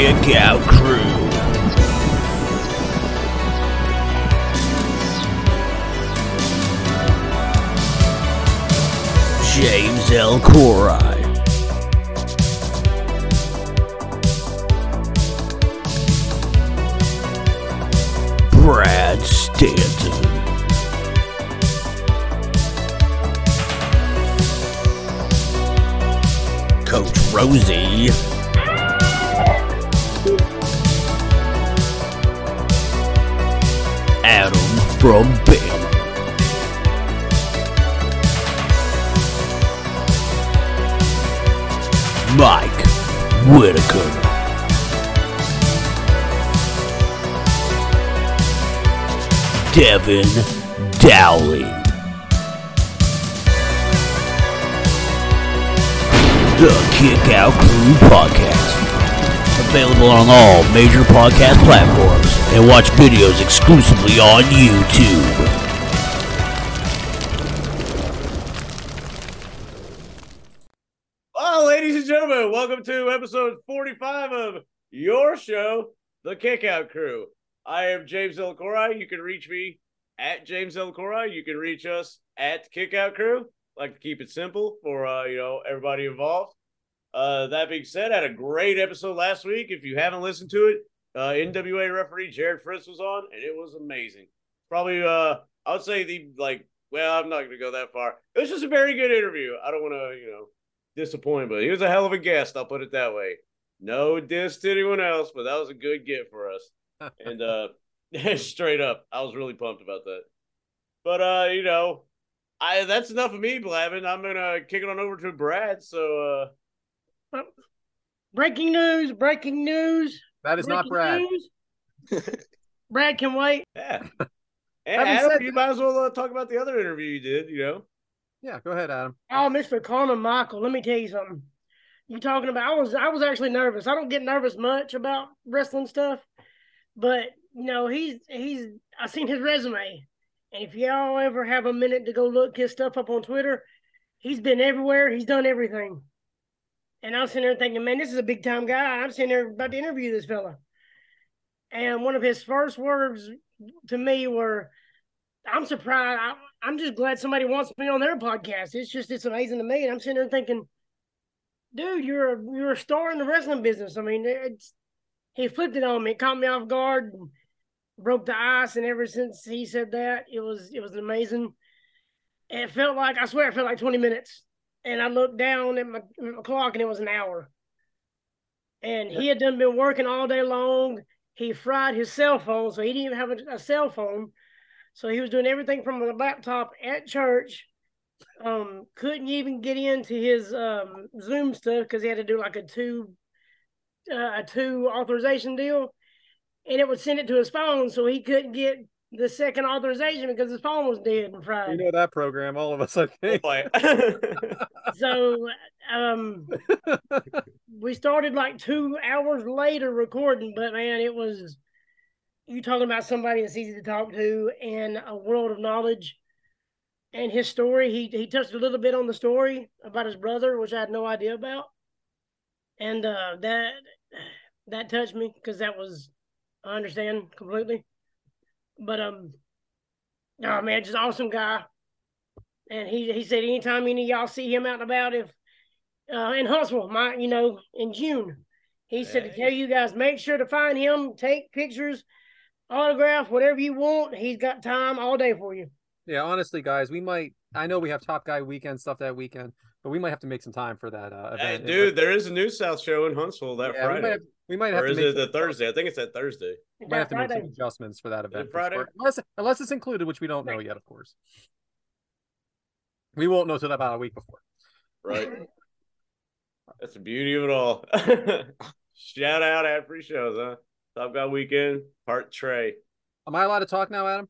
Kick Out Crew. James L. Corai. Brad Stanton. Coach Rosie. Adam from Bama. Mike Whitaker. Devyn Dowling. The Kick Out Crew Podcast. Available on all major podcast platforms and watch videos exclusively on YouTube. Well, ladies and gentlemen, welcome to episode 45 of your show, The Kickout Crew. I am James L. Corai. You can reach me at James L. Corai. You can reach us at Kickout Crew. Like to keep it simple for uh, you know everybody involved. Uh, that being said, I had a great episode last week. If you haven't listened to it, uh, NWA referee Jared Fritz was on, and it was amazing. Probably, uh, I would say the like. Well, I'm not going to go that far. It was just a very good interview. I don't want to, you know, disappoint, but he was a hell of a guest. I'll put it that way. No diss to anyone else, but that was a good get for us. and uh straight up, I was really pumped about that. But uh, you know, I that's enough of me blabbing. I'm gonna kick it on over to Brad. So uh Breaking news! Breaking news! That is not Brad. news. Brad can wait. yeah. And Adam, said you might as well uh, talk about the other interview you did, you know. Yeah, go ahead, Adam. Oh, Mr. Carmen Michael, let me tell you something. You talking about? I was I was actually nervous. I don't get nervous much about wrestling stuff, but you know he's he's I seen his resume, and if y'all ever have a minute to go look his stuff up on Twitter, he's been everywhere. He's done everything, and I was sitting there thinking, man, this is a big time guy. I'm sitting there about to interview this fella, and one of his first words to me were, "I'm surprised. I, I'm just glad somebody wants me on their podcast. It's just it's amazing to me." And I'm sitting there thinking, dude, you're a you're a star in the wrestling business. I mean, it's he flipped it on me. Caught me off guard broke the ice. And ever since he said that, it was it was amazing. It felt like I swear it felt like 20 minutes. And I looked down at my, my clock and it was an hour. And he had done been working all day long. He fried his cell phone, so he didn't even have a, a cell phone. So he was doing everything from a laptop at church um couldn't even get into his um zoom stuff because he had to do like a two uh, a two authorization deal and it would send it to his phone so he couldn't get the second authorization because his phone was dead and fried. You know that program, all of us, I think. So um we started like two hours later recording but man it was you talking about somebody that's easy to talk to and a world of knowledge and his story. He he touched a little bit on the story about his brother which i had no idea about. And uh that that touched me because that was i understand completely but um oh man just awesome guy and he he said anytime any of y'all see him out and about if uh in Huntsville, my you know, in June. He said to tell you guys, make sure to find him, take pictures, autograph, whatever you want. He's got time all day for you. Yeah, honestly, guys, we might. I know we have Top Guy weekend stuff that weekend, but we might have to make some time for that uh, Hey, event. dude, there is a New South show in Huntsville that yeah, we Friday. Might have, we might have or to is make it the some- Thursday? I think it's that Thursday. We might have to make some adjustments for that event. for Friday? sure. Unless, unless it's included, which we don't know yet, of course. We won't know till about a week before. Right. That's the beauty of it all. Shout out ad free shows, huh? Top Guy Weekend, part Trey. Am I allowed to talk now, Adam?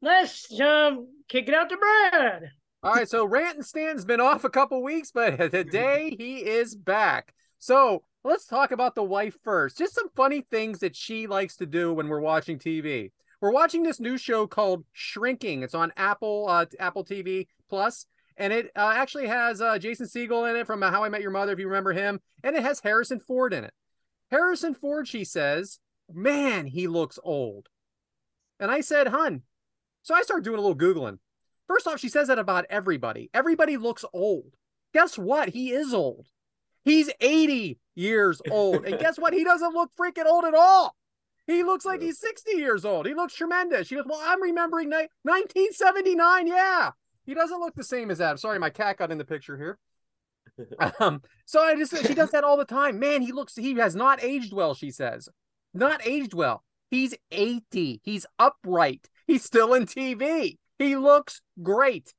Let's um kick it out to Brad. All right, so Rant and Stan's been off a couple weeks, but today he is back. So let's talk about the wife first. Just some funny things that she likes to do when we're watching TV. We're watching this new show called Shrinking. It's on Apple uh, Apple TV Plus, and it uh, actually has uh, Jason Segel in it from uh, How I Met Your Mother, if you remember him, and it has Harrison Ford in it. Harrison Ford, she says, man, he looks old. And I said, hun. So I started doing a little Googling. First off, she says that about everybody. Everybody looks old. Guess what? He is old. He's 80 years old. And guess what? He doesn't look freaking old at all. He looks like he's 60 years old. He looks tremendous. She goes, Well, I'm remembering ni- 1979. Yeah. He doesn't look the same as that. I'm Sorry, my cat got in the picture here. Um, so I just she does that all the time. Man, he looks he has not aged well, she says. Not aged well. He's 80. He's upright. He's still in TV. He looks great.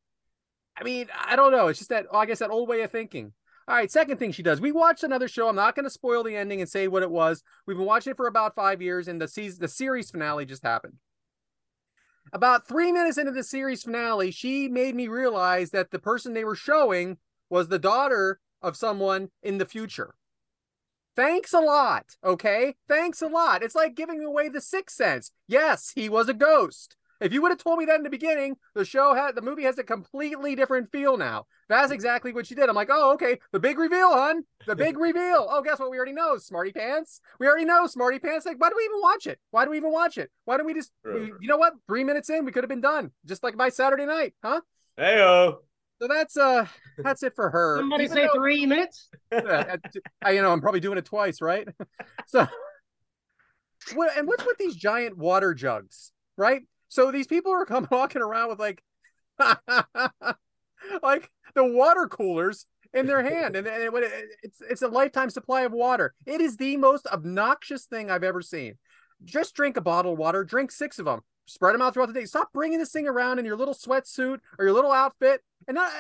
I mean, I don't know. It's just that, I guess, that old way of thinking. All right, second thing she does. We watched another show. I'm not going to spoil the ending and say what it was. We've been watching it for about five years, and the season, the series finale just happened. About three minutes into the series finale, she made me realize that the person they were showing was the daughter of someone in the future. Thanks a lot. Okay. Thanks a lot. It's like giving away the sixth sense. Yes, he was a ghost. If you would have told me that in the beginning, the show had the movie has a completely different feel now. That's exactly what she did. I'm like, oh, okay, the big reveal, hon. The big reveal. Oh, guess what? We already know, Smarty Pants. We already know, Smarty Pants. Like, why do we even watch it? Why do we even watch it? Why don't we just, we, you know what? Three minutes in, we could have been done, just like by Saturday night, huh? Heyo. So that's uh, that's it for her. Somebody Even say though- three minutes. yeah, I, you know, I'm probably doing it twice, right? so, what, and what's with these giant water jugs, right? So these people are coming walking around with like, like the water coolers in their hand, and, and it, it- it's it's a lifetime supply of water. It is the most obnoxious thing I've ever seen. Just drink a bottle of water, drink six of them, spread them out throughout the day. Stop bringing this thing around in your little sweatsuit or your little outfit. And not,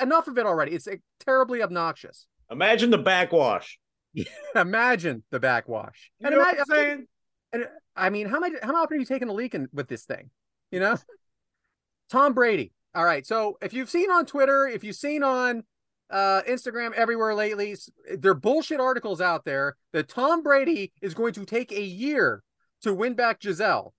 enough of it already. It's uh, terribly obnoxious. Imagine the backwash. Imagine the backwash. You and know what imagine, I'm saying? And I mean, how much? How often are you taking a leak in, with this thing? You know, Tom Brady. All right. So if you've seen on Twitter, if you've seen on uh, Instagram, everywhere lately, there are bullshit articles out there that Tom Brady is going to take a year to win back Gisele.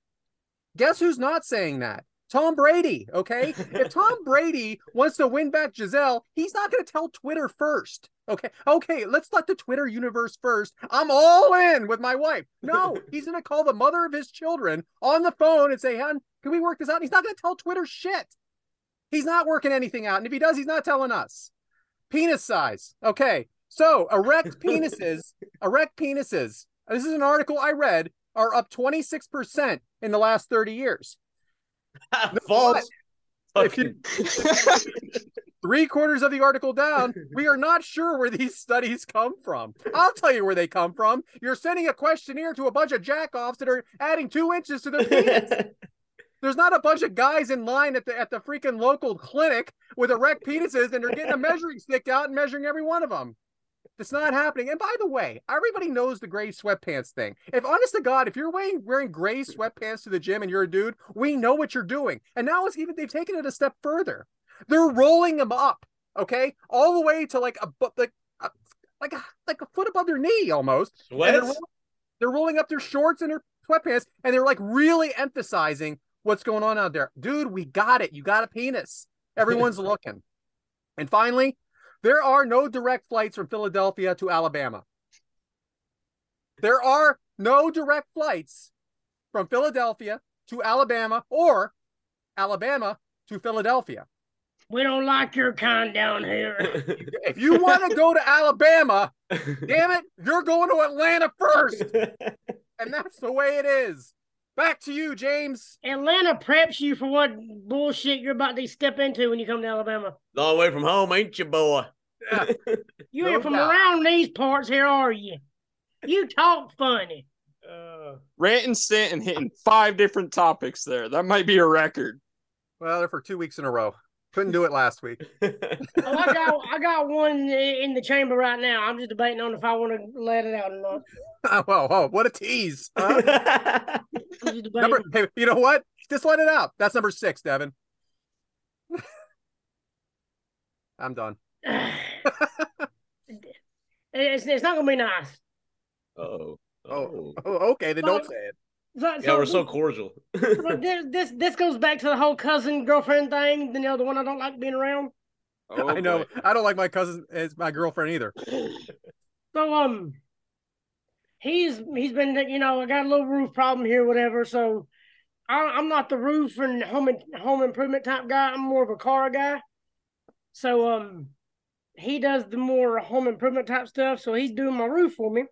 Guess who's not saying that? Tom Brady. Okay. if Tom Brady wants to win back Gisele, he's not going to tell Twitter first. Okay. Okay. Let's let the Twitter universe first. I'm all in with my wife. No, he's going to call the mother of his children on the phone and say, hon, can we work this out? And he's not going to tell Twitter shit. He's not working anything out. And if he does, he's not telling us. Penis size. Okay. So erect penises, erect penises. This is an article I read are up 26% in the last 30 years. False. You- Three quarters of the article down, we are not sure where these studies come from. I'll tell you where they come from. You're sending a questionnaire to a bunch of jackoffs that are adding two inches to their penis. There's not a bunch of guys in line at the at the freaking local clinic with erect penises and they're getting a measuring stick out and measuring every one of them. It's not happening. And by the way, everybody knows the gray sweatpants thing. If honest to God, if you're wearing wearing gray sweatpants to the gym and you're a dude, we know what you're doing. And now it's even they've taken it a step further. They're rolling them up, okay, all the way to like a like a, like a like a foot above their knee almost. And they're, Sweats? roll- they're rolling up their shorts and their sweatpants, and they're like really emphasizing what's going on out there. Dude, we got it. You got a penis. Everyone's looking. And finally, there are no direct flights from Philadelphia to Alabama. There are no direct flights from Philadelphia to Alabama or Alabama to Philadelphia. We don't like your kind down here. If you want to go to Alabama, damn it, you're going to Atlanta first. And that's the way it is. Back to you, James. Atlanta preps you for what bullshit you're about to step into when you come to Alabama. Long way from home, ain't you, boy? You No ain't from doubt. around these parts here, are you? You talk funny. Uh, Rantin' Stanton hitting five different topics there. That might be a record. Well, they're for two weeks in a row. Couldn't do it last week. Oh, I got I got one in the chamber right now. I'm just debating on if I want to let it out or not. oh, whoa, whoa, what a tease. huh? I'm just debating. number, hey, you know what? Just let it out. That's number six, Devyn. I'm done. it's, it's not gonna be nice. oh. Oh, oh, okay. Then don't say it. So, Yeah, we're so cordial. so this, this this goes back to the whole cousin girlfriend thing. You know, the one I don't like being around. Oh, I know. boy. I don't like my cousin as my girlfriend either. So um, he's he's been you know I got a little roof problem here, whatever. So I, I'm not the roof and home home improvement type guy. I'm more of a car guy. So um, he does the more home improvement type stuff. So he's doing my roof for me,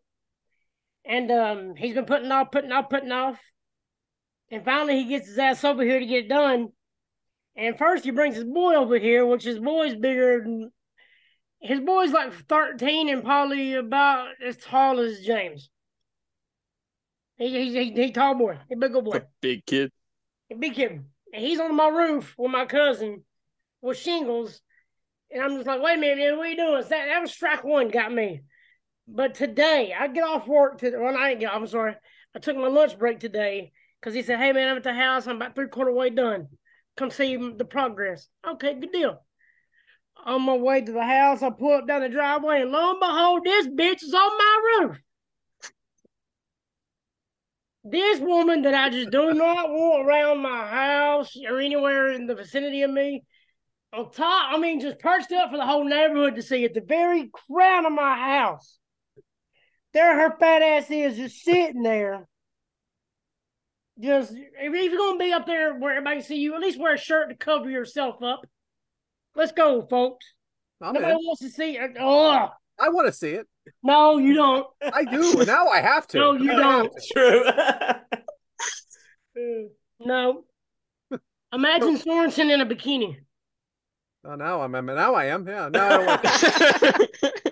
and um, he's been putting off, putting off, putting off, and finally he gets his ass over here to get it done. And first he brings his boy over here, which his boy's bigger than his boy's like 13 and probably about as tall as James. He, he's he, he tall boy, a big old boy, A big kid. a big kid. And he's on my roof with my cousin with shingles. And I'm just like, wait a minute, man, what are you doing? That, that was strike one, got me. But today, I get off work to well, I get I'm sorry. I took my lunch break today because he said, Hey man, I'm at the house, I'm about three quarter way done. Come see the progress. Okay, good deal. On my way to the house, I pull up down the driveway, and lo and behold, this bitch is on my roof. This woman that I just do not want around my house or anywhere in the vicinity of me, on top, I mean, just perched up for the whole neighborhood to see at the very crown of my house. There her fat ass is just sitting there. Just if you're gonna be up there where everybody can see you, at least wear a shirt to cover yourself up. Let's go, folks. I'm Nobody in. wants to see it. Oh I want to see it. no, you don't. I do. now I have to. No, you don't. True. No. Imagine Sorensen in a bikini. Oh, now I'm. Now I am. Yeah. Now I don't want.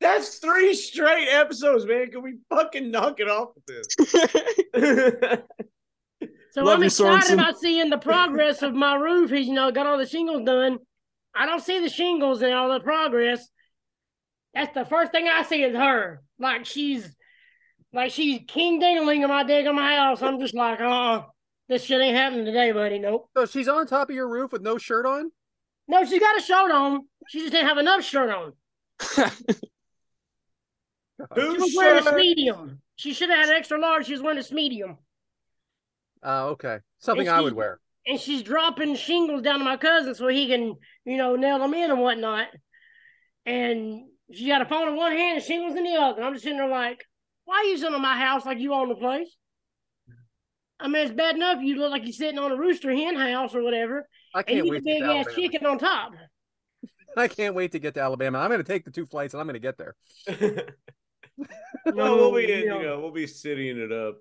That's three straight episodes, man. Can we fucking knock it off with this? So Love I'm you, excited Sorensen. about seeing the progress of my roof. He's you know got all the shingles done. I don't see the shingles and all the progress. That's the first thing I see is her. Like she's like she's king dingling in my dig on my house. I'm just like, oh, this shit ain't happening today, buddy. Nope. So she's on top of your roof with no shirt on. No, she got a shirt on. She just didn't have enough shirt on. She Who was wearing a medium. She should have had an extra large. She was wearing a medium. Oh, okay. Something And I she- would wear. and she's dropping shingles down to my cousin so he can, you know, nail them in and whatnot. And she got a phone in one hand and shingles in the other. And I'm just sitting there like, why are you sitting on my house like you own the place? I mean, it's bad enough you look like you're sitting on a rooster hen house or whatever, I can't you wait to get big to ass Alabama. chicken on top. I can't wait to get to Alabama. I'm going to take the two flights and I'm going to get there. well, we'll be, No, you know, we'll be citying it up.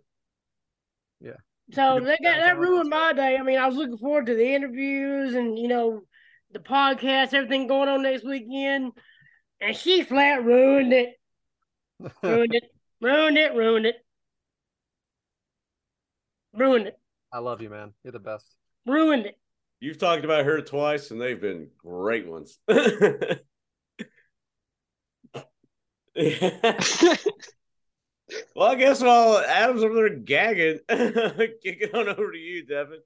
Yeah. So You they got that ruined my day. I mean, I was looking forward to the interviews and you know the podcast, everything going on next weekend, and she flat ruined it. ruined it, ruined it, ruined it, ruined it, I love you, man. You're the best. ruined it. You've talked about her twice, and they've been great ones. well, I guess while Adam's over there gagging, kick it on over to you, Devyn.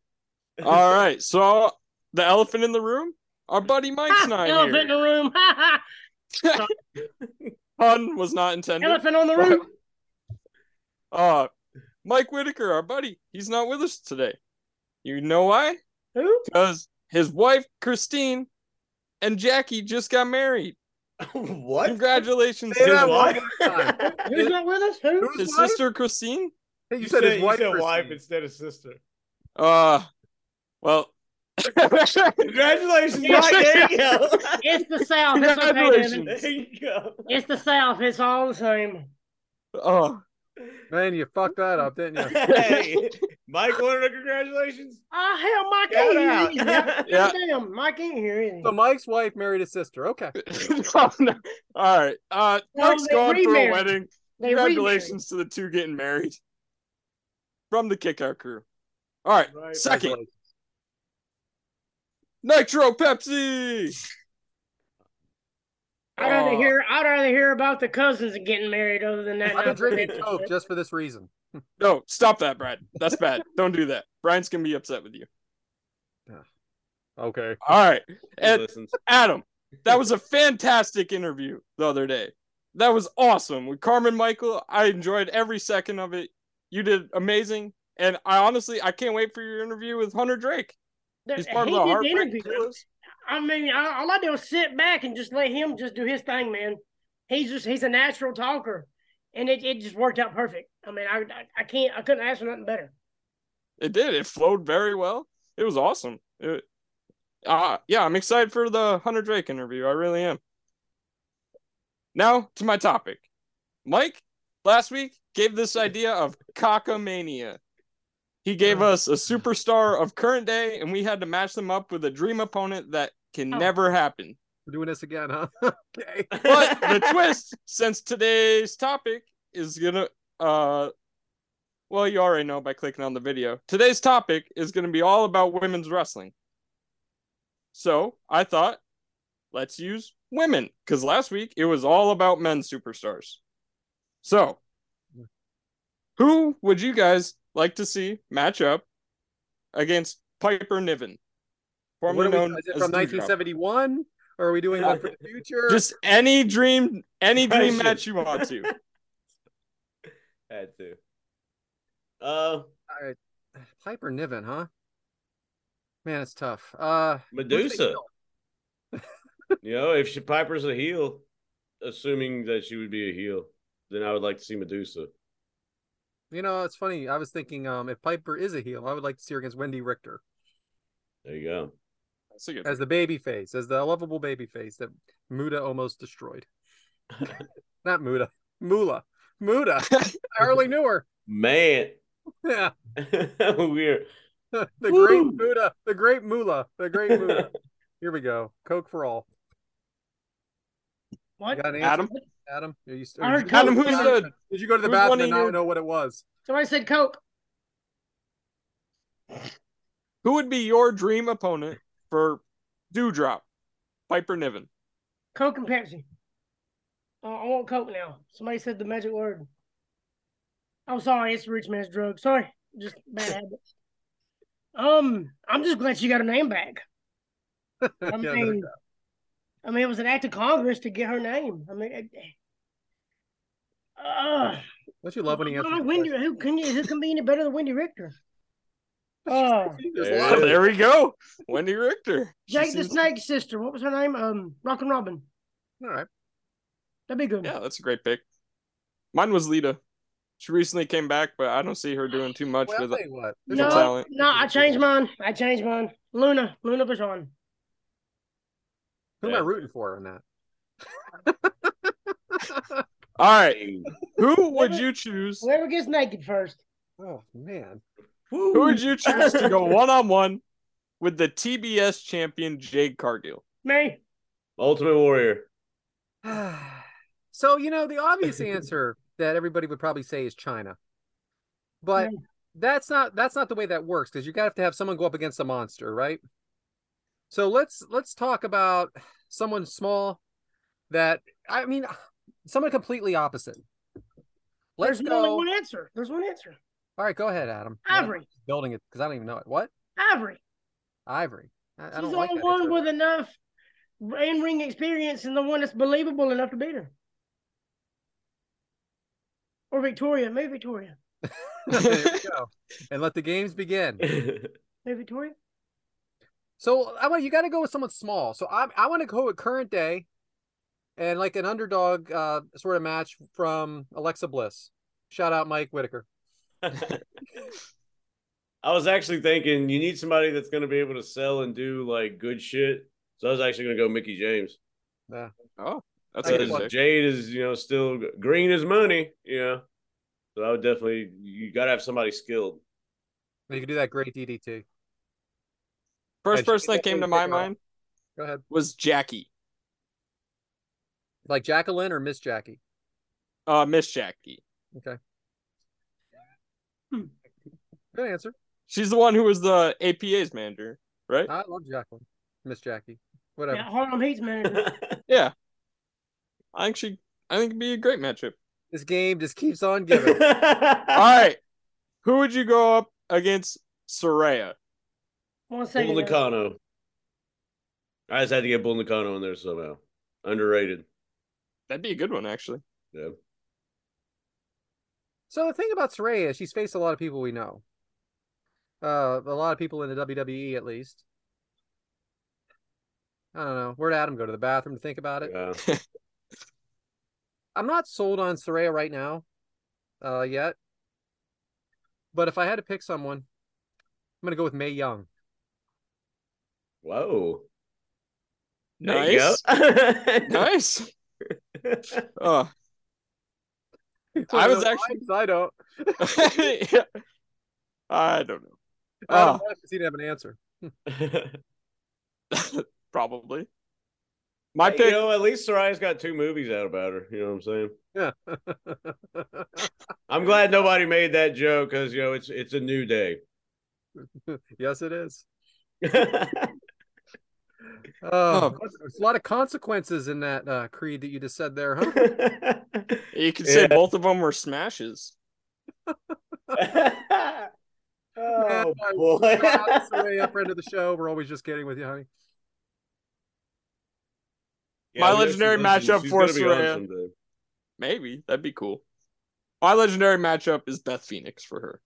All right. So the elephant in the room, our buddy Mike's Ha, not elephant in the room. Ha, ha. Pun was not intended. elephant on the roof. Uh, Mike Whitaker, our buddy, he's not with us today. You know why? Who? Because his wife Christine and Jackie just got married. what? Congratulations Say to that his one wife. Who's not with us? Who? Who's His sister Christine. Hey, you, You, said, his wife. you said wife instead of sister. Uh, well. Congratulations, Mike. There you go. It's the South. It's okay, Congratulations. There you go. It's the South. It's all the same. oh, Man, you fucked that up, didn't you? hey, Mike wanted a congratulations. Oh hell, Mike Shout ain't here. out. either. Yeah. Damn, Mike ain't here. Either. So Mike's wife married a sister. Okay. no, no. All right. Uh, No, Mike's they going for a wedding. They Congratulations to the two getting married from the Kick Out crew. All right. Right. Second, Congratulations. Nitro Pepsi. I'd rather Aw. hear. I'd rather hear about the cousins getting married. Other than that, I've been drinking Coke just for this reason. No, stop that, Brad. That's bad. Don't do that. Brian's gonna be upset with you. Okay. All right. And. Adam, that was a fantastic interview the other day. That was awesome with Carmen Michael. I enjoyed every second of it. You did amazing. And I honestly, I can't wait for your interview with Hunter Drake. He's part he of the did Heartbreak. Killers. I mean, I, all I did was sit back and just let him just do his thing, man. He's just he's a natural talker, and it, it just worked out perfect. I mean, I, I I can't I couldn't ask for nothing better. It did. It flowed very well. It was awesome. It, uh, yeah, I'm excited for the Hunter Drake interview. I really am. Now to my topic. Mike last week gave this idea of cockamania. He gave us a superstar of current day, and we had to match them up with a dream opponent that can Oh. never happen. We're doing this again, huh? okay. But the twist, since today's topic is gonna uh well, you already know by clicking on the video. Today's topic is gonna be all about women's wrestling. So I thought let's use women, because last week it was all about men's superstars. So who would you guys like to see match up against Piper Niven? What Formerly are we, known is it as from 1971? Or are we doing one for the future? Just any dream, any dream Question. match you want to. Had to. Uh, Piper Niven, huh? Man, it's tough. Uh, Medusa. You know, if she Piper's a heel, assuming that she would be a heel, then I would like to see Medusa. You know, it's funny. I was thinking, um, if Piper is a heel, I would like to see her against Wendi Richter There you go. That's a good as the baby face, as the lovable baby face that Muda almost destroyed. Not Muda, Moolah, Muda. I hardly knew her. Man, Yeah, weird. the Woo. great Muda, the great Moolah, the great Muda. Here we go. Coke for all. What? You got an answer, Adam. Adam, are you, I heard did you- Adam, Coke. who's the Did you go to the bathroom of and not know what it was? Somebody said Coke. who would be your dream opponent for Doudrop? Piper Niven. Coke and Pepsi. Uh, I want Coke now. Somebody said the magic word. I'm sorry, it's a rich man's drug. Sorry, just bad habits. Um, I'm just glad she got her name back. I Yeah, no mean, doubt. I mean, it was an act of Congress to get her name. I mean, it, uh, Don't you love when he answers? uh, Wendi, who can you, who can be any better than Wendi Richter? Oh, There's There lot it of- is. there we go. Wendi Richter. She Jake the seems- Snake's sister. What was her name? Um, Rockin' Robin. All right. That'd be good. Yeah, that's a great pick. Mine was Lita. She recently came back, but I don't see her doing too much Well, with tell what. There's No, a talent. no, I changed mine. I changed mine. Luna, Luna Vachon. Who am I rooting for on that? All right. Who would you choose? Whoever gets naked first. oh man. Who would you choose to go one on one with the TBS champion Jade Cargill? Me. Ultimate Warrior. so you know the obvious answer that everybody would probably say is Chyna, but Yeah. that's not that's not the way that works because you gotta have to have someone go up against a monster, right? So let's let's talk about someone small that I mean someone completely opposite. Let's There's only go. one answer. There's one answer. All right, go ahead, Adam. Ivory. building it because I don't even know it. What Ivory. Ivory? I, I She's don't the like only that one with enough in ring experience and the one that's believable enough to beat her. Or Victoria. Maybe Victoria. there we go. And let the games begin. Maybe Victoria. So I want you got to go with someone small. So I I want to go with current day, and like an underdog uh sort of match from Alexa Bliss. Shout out Mike Whitaker. I was actually thinking you need somebody that's going to be able to sell and do like good shit. So I was actually going to go Mickie James. Yeah. Oh, that's I a get good one. Jade is, you know, still green as money, you know. So I would definitely you got to have somebody skilled. You can do that great DDT. First person that came to my pick her up. mind Go ahead. was Jackie, Like Jacqueline or Miss Jackie. uh, Miss Jackie. Okay. Hmm. Good answer. She's the one who was the APA's manager, right? I love Jacqueline. Miss Jackie. Whatever. Yeah, Harlem Heat's manager. Yeah. I think she. I think it'd be a great matchup. This game just keeps on giving. All right, who would you go up against Saraya? One Bull Nakano. I just had to get Bull Nakano in there somehow. Underrated. That'd be a good one, actually. Yeah. So the thing about Saraya, is she's faced a lot of people we know. Uh, a lot of people in the WWE at least. I don't know. Where'd Adam go to the bathroom to think about it? Yeah. I'm not sold on Saraya right now, uh, yet. But if I had to pick someone, I'm gonna go with Mae Young. Whoa. Nice. Nice. Oh, I was actually- I don't. yeah. I don't know. I don't want to see have an answer. Probably. My Hey, pick. You know, at least Saraya's got two movies out about her. You know what I'm saying? Yeah. I'm glad nobody made that joke because you know it's it's a new day. yes, it is. Yeah, Oh, there's a lot of consequences in that uh, creed that you just said there, huh? You could say Yeah. both of them were smashes. oh Yeah, boy. That's the way up friend of the show. We're always just kidding with you, honey. Yeah, My legendary matchup for gonna be on Saraya. Maybe that'd be cool. My legendary matchup is Beth Phoenix for her.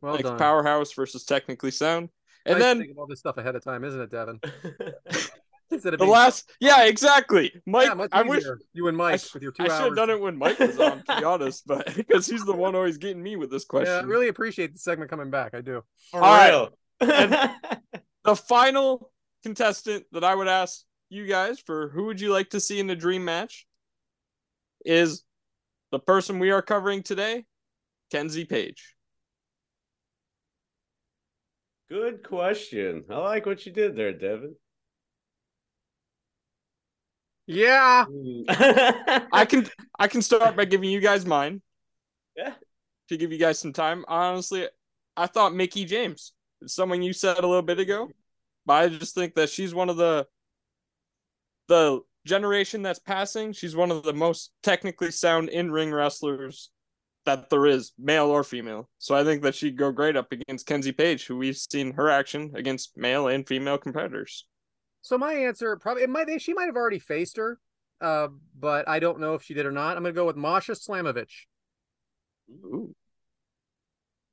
Well like done. powerhouse versus technically sound. And Nice then think all this stuff ahead of time, isn't it, Devyn? Instead of the being- last, yeah, exactly. Mike, yeah, I wish you and Mike sh- with your two I should have done it when Mike was on, to be honest, but because he's the one always getting me with this question. Yeah, I really appreciate the segment coming back. I do. For All right. real. The final contestant that I would ask you guys for who would you like to see in the dream match is the person we are covering today, Kenzie Page. Good question. I like what you did there, Devyn. Yeah. I can I can start by giving you guys mine. Yeah. To give you guys some time. Honestly, I thought Mickie James. Someone you said a little bit ago. But I just think that she's one of the the generation that's passing. She's one of the most technically sound in-ring wrestlers that there is, male or female. So I think that she'd go great up against Kenzie Page, who we've seen her action against male and female competitors. So my answer probably it might she might have already faced her, uh, but I don't know if she did or not. I'm gonna go with Masha Slamovich. Ooh.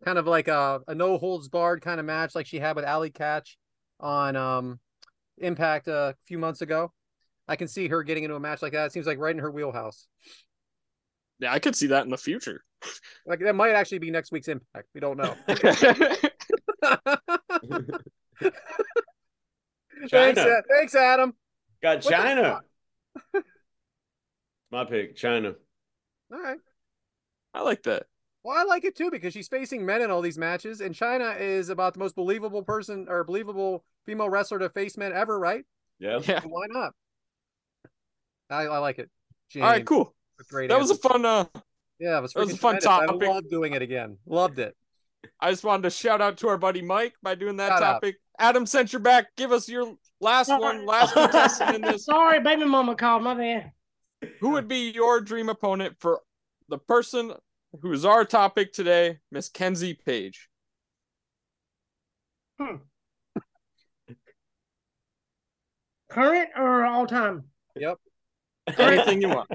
Kind of like a, a no holds barred kind of match like she had with Ali Catch on um Impact a few months ago. I can see her getting into a match like that. It seems like right in her wheelhouse. Yeah, I could see that in the future. Like that might actually be next week's Impact. We don't know. thanks, Chyna. Thanks, Adam. Got the Chyna. My pick, Chyna. All right. I like that. Well, I like it too because she's facing men in all these matches, and Chyna is about the most believable person or believable female wrestler to face men ever, right? Yeah. Yeah. So why not? I, I like it. All right, cool. Great. That was a fun uh yeah, it was, that was a freaking fun tremendous. topic. I love doing it again. Loved it. I just wanted to shout out to our buddy Mike by doing that Shout out. topic. Adam sent your back. Give us your last one, last contestant in this. Sorry, baby mama called. My bad. Who would be your dream opponent for the person who is our topic today, Miss Kenzie Page? Hmm. Current or all time? Yep. Anything you want.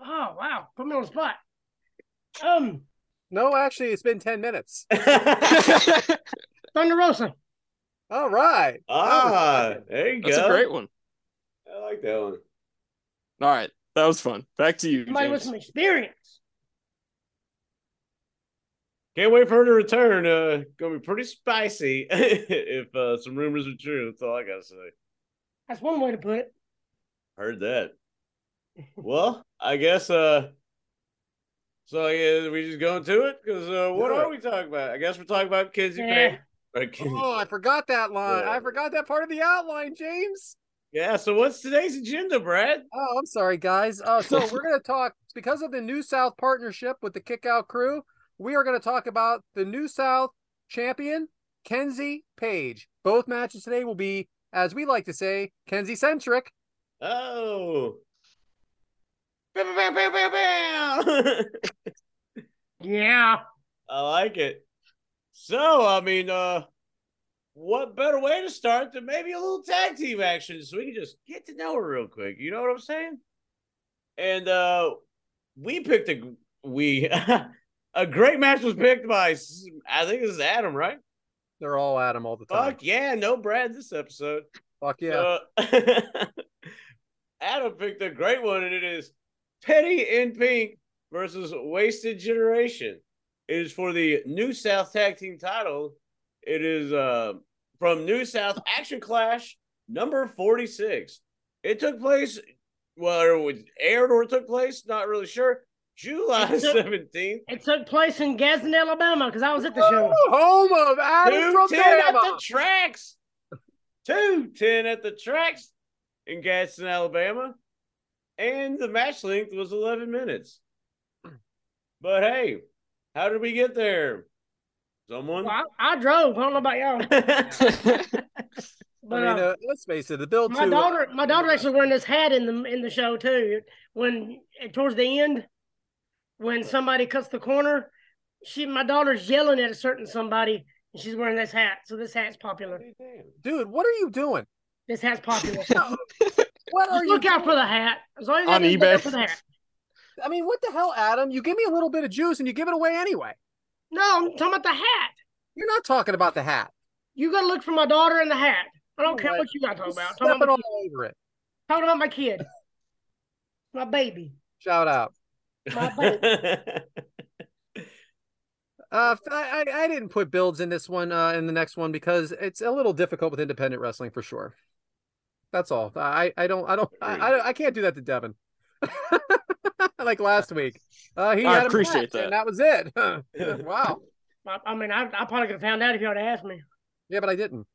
Oh wow, put me on the spot. Um, No, actually, it's been 10 minutes. Thunder Rosa. All right. ah, there you That's go. a great one. I like that one. All right. That was fun. Back to you. Somebody with some experience. Can't wait for her to return. Uh, gonna be pretty spicy if uh, some rumors are true. That's all I gotta say. That's one way to put it. Heard that. well, I guess. Uh, so yeah, we just going to it because uh, what Do are we talking about? I guess we're talking about Kenzie Yeah. Page. Oh, I forgot that line. I forgot that part of the outline, James. yeah. So what's today's agenda, Brad? Oh, I'm sorry, guys. Uh, so we're going to talk because of the New South partnership with the Kickout Crew. We are going to talk about the New South champion, Kenzie Page. Both matches today will be, as we like to say, Kenzie centric. Oh. Yeah. I like it. So, I mean, uh, what better way to start than maybe a little tag team action so we can just get to know her real quick. You know what I'm saying? And uh we picked a we a great match was picked by S- I think this is Adam, right? They're all Adam all the time. Fuck yeah, no Brad this episode. Fuck yeah. Uh, Adam picked a great one, and it is Petty in Pink versus Wasted Generation. It is for the New South Tag Team title. It is uh, from New South Action Clash number 46. It took place, whether it was aired or it took place, not really sure. July 17th. It took place in Gadsden, Alabama, because I was at the show. Home of Adam from 210 at the tracks. 210 at the tracks in Gadsden, Alabama. And the match length was 11 minutes. But hey, how did we get there? Someone? Well, I, I drove. I don't know about y'all. But, I mean, uh, uh, let's face it, the build my to daughter, my daughter actually wearing this hat in the in the show too. When towards the end, when somebody cuts the corner, she my daughter's yelling at a certain somebody, and she's wearing this hat. So this hat's popular. dude, what are you doing? This hat's popular. What are Just you look out doing? for the hat. That's all you On gotta do is look eBay. for the hat. I mean, what the hell, Adam? You give me a little bit of juice and you give it away anyway. No, I'm talking about the hat. You're not talking about the hat. You gotta look for my daughter in the hat. I don't care Right. what you got to talk about. I'm talking stepping about, all over it. talking about my kid, my baby. Shout out. My baby. Uh, I, I I didn't put builds in this one, uh, in the next one because it's a little difficult with independent wrestling for sure. That's all. I I don't I don't I I, I can't do that to Devyn. like last week, uh, he I had appreciate that. and that was it. wow. I, I mean, I, I probably could have found out if you had asked me. Yeah, but I didn't.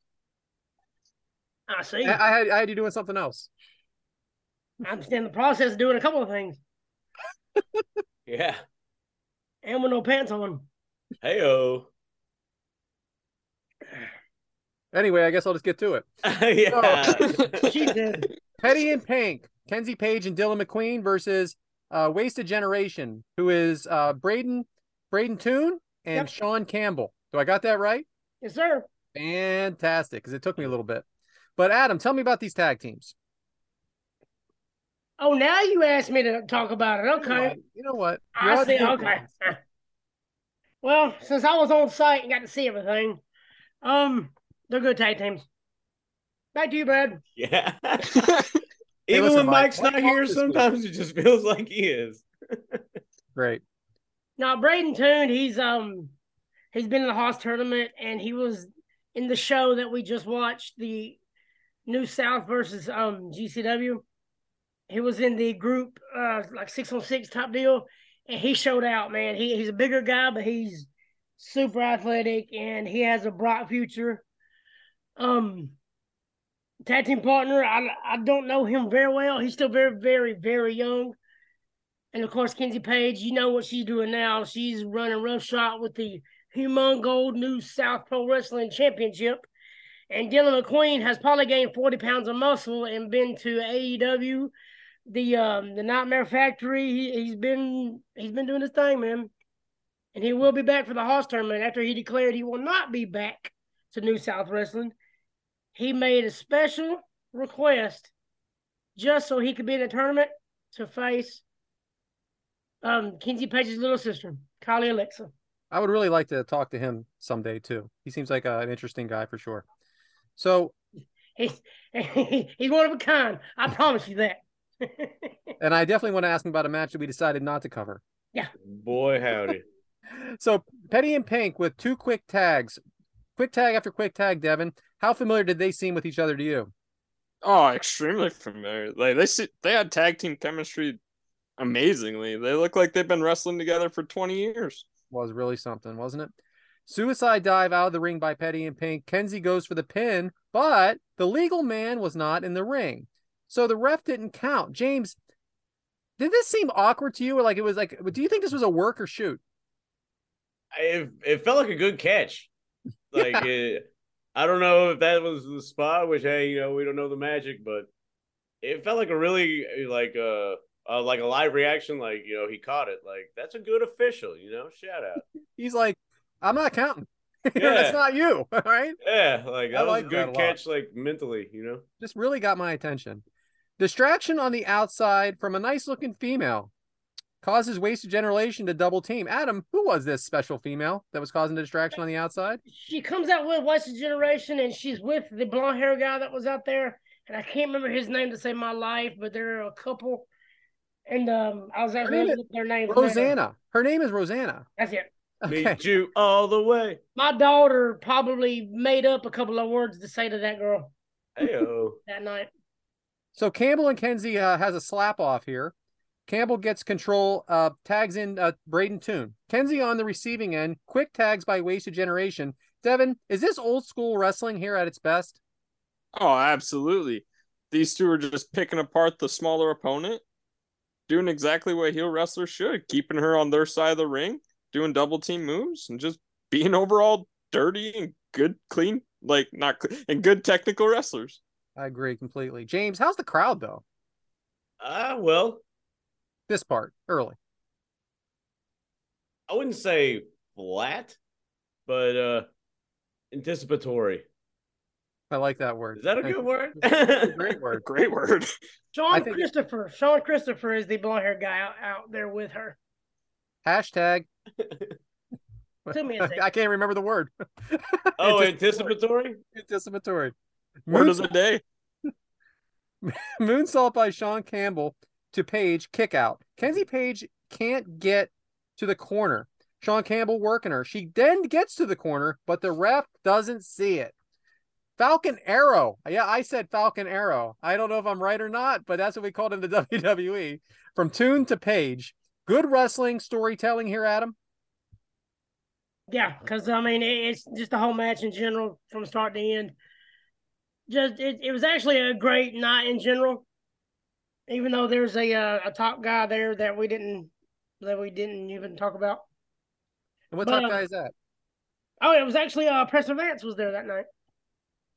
I see. I, I had I had you doing something else. I'm still in the process of doing a couple of things, yeah. and with no pants on. Heyo. Anyway, I guess I'll just get to it. yeah. She did. Petty in Pink, Kenzie Page and Dylan McQueen versus uh, Wasted Generation, who is uh, Braden Braden Toon and Yep. Sean Campbell. Do I got that right? Yes, sir. Fantastic, because it took me a little bit. But Adam, tell me about these tag teams. Oh, now you asked me to talk about it. Okay. You know what? I You're see. Okay. Well, since I was on site and got to see everything, um, they're good tag teams. Back to you, Brad. yeah. Hey, Even listen, when Mike's what not about here, this week? sometimes it just feels like he is. Great. Now, Braden Toon, he's um, he's been in the Haas tournament, and he was in the show that we just watched, the New South versus um GCW. He was in the group uh like six on six type deal, and he showed out. Man, he he's a bigger guy, but he's super athletic, and he has a bright future. Um, tag team partner, I I don't know him very well. He's still very very very young. And of course, Kenzie Page, you know what she's doing now. She's running roughshod with the Human Gold New South Pro Wrestling Championship. And Dylan McQueen has probably gained 40 pounds of muscle and been to AEW, the um, the Nightmare Factory. He, he's been he's been doing his thing, man. And he will be back for the Hoss tournament after he declared he will not be back to New South Wrestling. He made a special request just so he could be in the tournament to face um Kenzie Page's little sister, Kylie Alexa. I would really like to talk to him someday too. He seems like uh, an interesting guy for sure. So, He's he's one of a kind. I promise you that. and I definitely want to ask him about a match that we decided not to cover. Yeah. Boy, howdy. So, Petty in Pink with two quick tags, quick tag after quick tag. Devyn, how familiar did they seem with each other to you? Oh, extremely familiar. Like they see, they had tag team chemistry amazingly. They look like they've been wrestling together for 20 years. Was really something, wasn't it? Suicide dive out of the ring by Petty in Pink. Kenzie goes for the pin, but the legal man was not in the ring. So the ref didn't count. James, did this seem awkward to you? Or like it was like, do you think this was a work or shoot? it, it felt like a good catch. Like it, I don't know if that was the spot, which hey, you know, we don't know the magic, but it felt like a really like a uh, like a live reaction. Like you know, he caught it. Like that's a good official. You know, shout out. He's like, I'm not counting. Yeah. That's not you. All right. Yeah, like that I was like a good a catch. Like mentally, you know. Just really got my attention. Distraction on the outside from a nice looking female causes wasted generation to double team. Adam, who was this special female that was causing the distraction on the outside? she comes out with Wasted Generation and she's with the blonde hair guy that was out there. and I can't remember his name to save my life, but there are a couple, and um, I was actually name looking their names. now. Rosanna. Her name is Rosanna. That's it. Okay. Meet you all the way. My daughter probably made up a couple of words to say to that girl Heyo. that night. So Campbell and Kenzie uh, has a slap off here. Campbell gets control, uh, tags in uh, Braden Toon. Kenzie on the receiving end, quick tags by Wasted Generation. Devyn, is this old school wrestling here at its best? Oh, absolutely. These two are just picking apart the smaller opponent, doing exactly what heel wrestlers should, keeping her on their side of the ring, doing double team moves, and just being overall dirty and good, clean, like not clean, and good technical wrestlers. I agree completely. James, how's the crowd though? Ah, well, This part early. I wouldn't say flat, but uh anticipatory. I like that word. Is that a good you. word? Great word. Great word. Sean I think- Christopher. Sean Christopher is the blonde haired guy out, out there with her. Hashtag. Took me a. I can't remember the word. oh, Anticipatory. anticipatory? Anticipatory. Word of the day. Moonsault by Sean Campbell to Page, kick out. Kenzie Page can't get to the corner. Sean Campbell working her. She then gets to the corner, but the ref doesn't see it. Falcon Arrow. Yeah, I said Falcon Arrow. I don't know if I'm right or not, but that's what we called in the WWE. From Toon to Page. Good wrestling storytelling here, Adam. Yeah, because I mean, it's just the whole match in general from start to end. Just it, it was actually a great night in general. Even though there's a uh, a top guy there that we didn't that we didn't even talk about. And what But, type uh, guy is that? Oh, it was actually uh Preston Vance was there that night.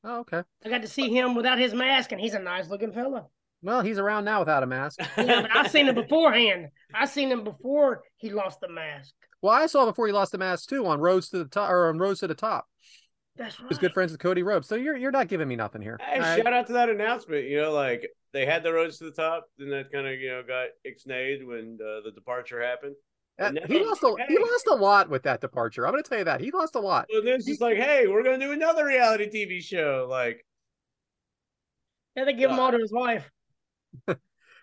Oh, okay. I got to see him without his mask, and he's a nice looking fella. Well, he's around now without a mask. Yeah, but I seen him beforehand. I seen him before he lost the mask. Well, I saw before he lost the mask too on Rhodes to the Top or on Rhodes to the Top. That's right. He's good friends with Cody Rhodes. So you're you're not giving me nothing here. Hey, All right? shout out to that announcement. You know, like they had the Rhodes to the Top, then that kind of you know got ixnayed when uh, the departure happened. Uh, And he now- lost a he hey. lost a lot with that departure. I'm going to tell you that he lost a lot. So this is like, hey, we're gonna do another reality TV show. Like, Yeah, they give him all to his wife.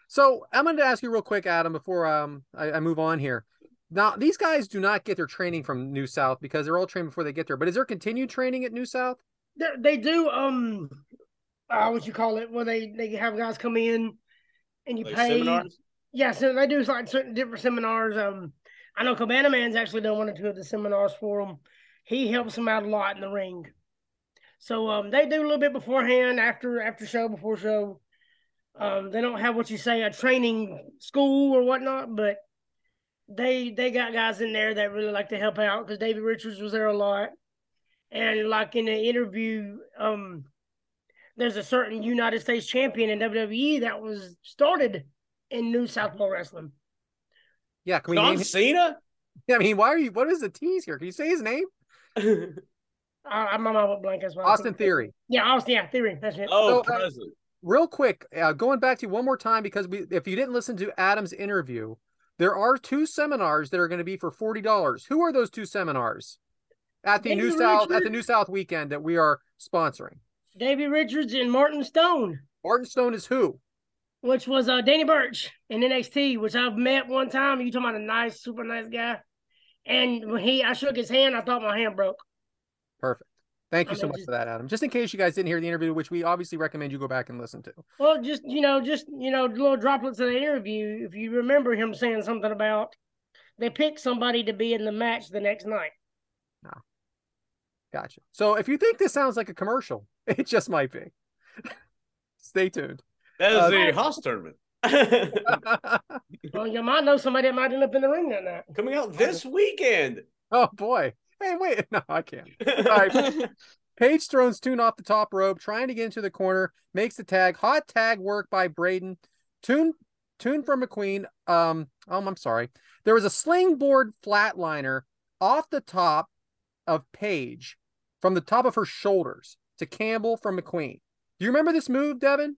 So I'm going to ask you real quick, Adam, before um I, I move on here. Now these guys do not get their training from New South because they're all trained before they get there. But is there continued training at New South? They, they do um, uh, what you call it? Where they they have guys come in and you like pay. seminars. Yeah, so they do like certain different seminars. Um, I know Cabana Man's actually done one or two of the seminars for them. He helps them out a lot in the ring. So um, they do a little bit beforehand, after after show, before show. Um, they don't have what you say a training school or whatnot, but they they got guys in there that really like to help out because Davey Richards was there a lot, and like in the interview, um, there's a certain United States champion in WWE that was started in New South Pro Wrestling. Yeah, can we John name him? Cena. I mean, why are you? What is the tease here? Can you say his name? I, I'm my mind blank as well. Austin Theory. Yeah, Austin. Yeah, Theory. That's it. oh, So, uh, real quick, uh, going back to you one more time because we, if you didn't listen to Adam's interview, there are two seminars that are going to be for forty dollars. Who are those two seminars at the David New South at the New South weekend that we are sponsoring? Davey Richards and Martin Stone, Martin Stone is who? which was uh, Danny Burch in NXT, which I've met one time. You talking about a nice, super nice guy. And when he, I shook his hand. I thought my hand broke. Perfect. Thank you I so mean, much just- for that, Adam. Just in case you guys didn't hear the interview, which we obviously recommend you go back and listen to. Well, just you know, just you know, little droplets of the interview. If you remember him saying something about they picked somebody to be in the match the next night. Gotcha. So if you think this sounds like a commercial, it just might be. Stay tuned. That is uh, the Haas tournament. Well, you might know somebody that might end up in the ring that night. Coming out this weekend. oh boy. Hey, wait. No, I can't. right. Page throws Toon off the top rope, trying to get into the corner, makes the tag. Hot tag work by Braden. Toon Toon from McQueen. Um, um, I'm sorry. There was a springboard flatliner off the top of Page from the top of her shoulders to Campbell from McQueen. Do you remember this move, Devyn?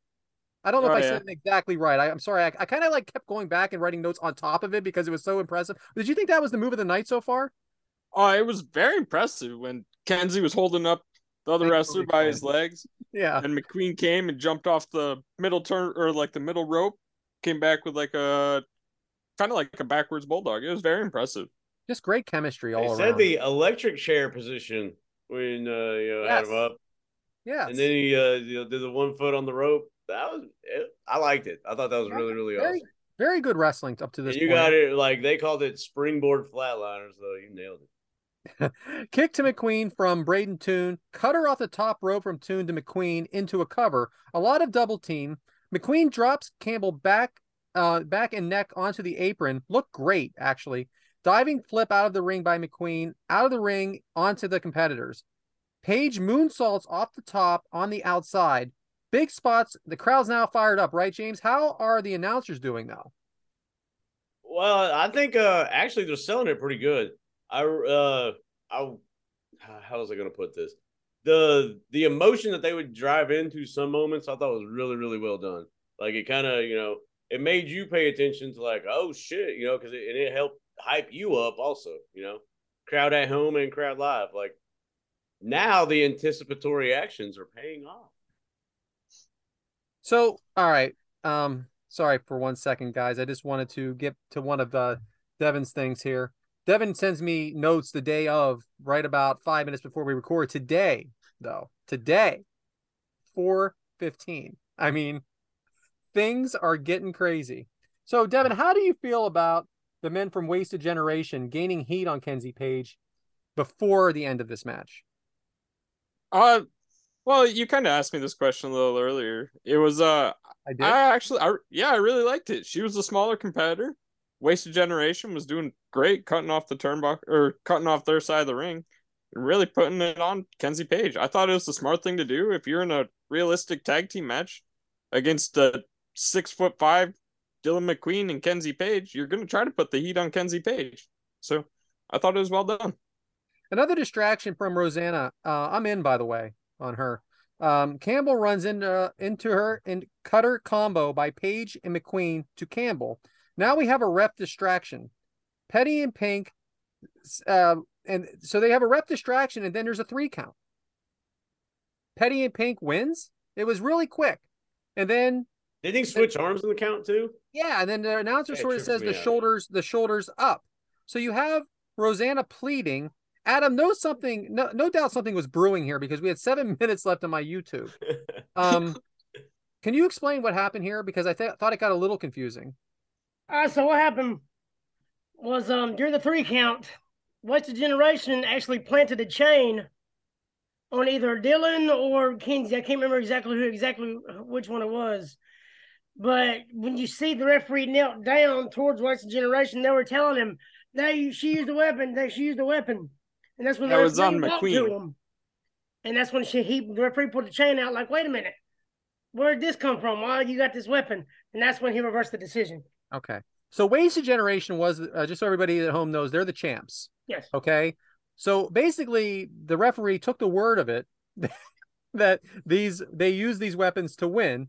I don't know Oh, if I yeah. said it exactly right. I, I'm sorry. I, I kind of like kept going back and writing notes on top of it because it was so impressive. Did you think that was the move of the night so far? Oh, it was very impressive when Kenzie was holding up the other Thank wrestler by his legs, Yeah. and McQueen came and jumped off the middle turn or like the middle rope, came back with like a kind of like a backwards bulldog. It was very impressive. Just great chemistry all They all said the electric chair position when uh, you know, had him up, yes. and then he uh, you know, did the one foot on the rope. That was it, I liked it. I thought that was really really very, awesome. very good wrestling up to And this you point. got it like they called it springboard flatliners though. You nailed it. Kick to McQueen from Braden Toon. Cutter off the top rope from Toon to McQueen into a cover. A lot of double team. McQueen drops Campbell back, uh, back and neck onto the apron. Looked great, actually. Diving flip out of the ring by McQueen, out of the ring onto the competitors. Page moonsaults off the top on the outside. Big spots. The crowd's now fired up, right, James? How are the announcers doing now? Well, I think uh actually they're selling it pretty good. I uh I how was I gonna put this? The the emotion that they would drive into some moments I thought was really, really well done. Like it kind of, you know, it made you pay attention to like, oh shit, you know, because it, and it helped hype you up also, you know, crowd at home and crowd live. Like now the anticipatory actions are paying off. So, all right. Um, sorry for one second, guys. I just wanted to get to one of uh, Devyn's things here. Devyn sends me notes the day of, right about five minutes before we record today, though. Today, four fifteen. I mean, things are getting crazy. So, Devyn, how do you feel about the men from Wasted Generation gaining heat on Kenzie Page before the end of this match? Uh, well, you kind of asked me this question a little earlier. It was uh, I did. I actually, I yeah, I really liked it. She was a smaller competitor. Wasted Generation was doing great, cutting off the turnbuckle or cutting off their side of the ring, and really putting it on Kenzie Page. I thought it was the smart thing to do if you're in a realistic tag team match against a six foot five Dylan McQueen and Kenzie Page. You're gonna try to put the heat on Kenzie Page. So I thought it was well done. Another distraction from Rosanna. Uh, I'm in, by the way, on her. Um, Campbell runs into into her and cutter combo by Page and McQueen to Campbell. Now we have a ref distraction. Petty in Pink, uh, and so they have a ref distraction, and then there's a three count. Petty in Pink wins. It was really quick, and then Did he switch arms in the count too? yeah, and then the announcer Yeah, sort of says the out. shoulders, the shoulders up. So you have Rosanna pleading. Adam knows something. No, no doubt something was brewing here because we had seven minutes left on my YouTube. Um, can you explain what happened here? Because I th- thought it got a little confusing. Uh, so what happened was um during the three count, Wasted Generation actually planted a chain on either Dylan or Kenzie. I can't remember exactly who exactly which one it was. But when you see the referee knelt down towards Wasted Generation, they were telling him, "They she used a weapon. They she used a weapon," and that's when That the was on McQueen. to him. And that's when she he the referee pulled the chain out. Like, wait a minute, where did this come from? Why you got this weapon? And that's when he reversed the decision. Okay. So Wasted Generation was uh, just so everybody at home knows they're the champs. Yes. Okay. So basically, the referee took the word of it that these they use these weapons to win,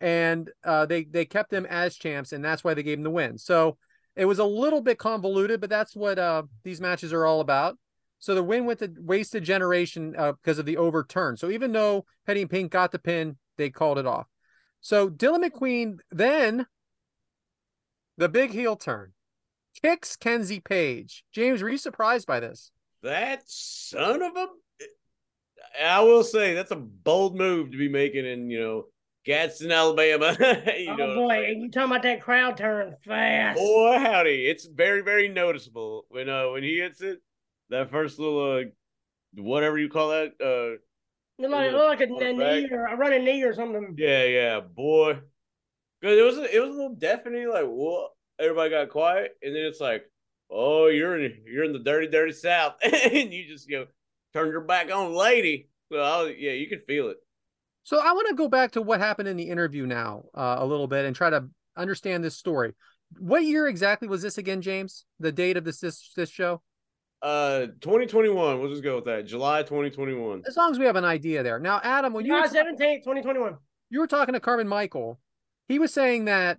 and uh, they they kept them as champs, and that's why they gave them the win. So it was a little bit convoluted, but that's what uh, these matches are all about. So the win with the Wasted Generation uh, because of the overturn. So even though Petty in Pink got the pin, they called it off. So Dylan McQueen then the big heel turn kicks Kenzie Page. James, were you surprised by this? That son of a. I will say that's a bold move to be making in you know Gadsden, Alabama. you oh boy, you talking about that crowd turn fast. boy, howdy! It's very very noticeable when uh when he hits it. That first little uh, whatever you call that. Uh, Look like, look like a, a knee or a running knee or something. yeah, yeah, boy. Cause it was a, it was a little deafening. Like what? Everybody got quiet, and then it's like, oh, you're in you're in the dirty dirty south, and you just you know turned your back on lady. So I was, yeah, you could feel it. So I want to go back to what happened in the interview now uh, a little bit and try to understand this story. What year exactly was this again, James? The date of this this, this show? Uh, 2021. We'll just go with that. July 2021. As long as we have an idea there. Now, Adam, when you July were, 17th, 2021. you were talking to Carmen Michael, he was saying that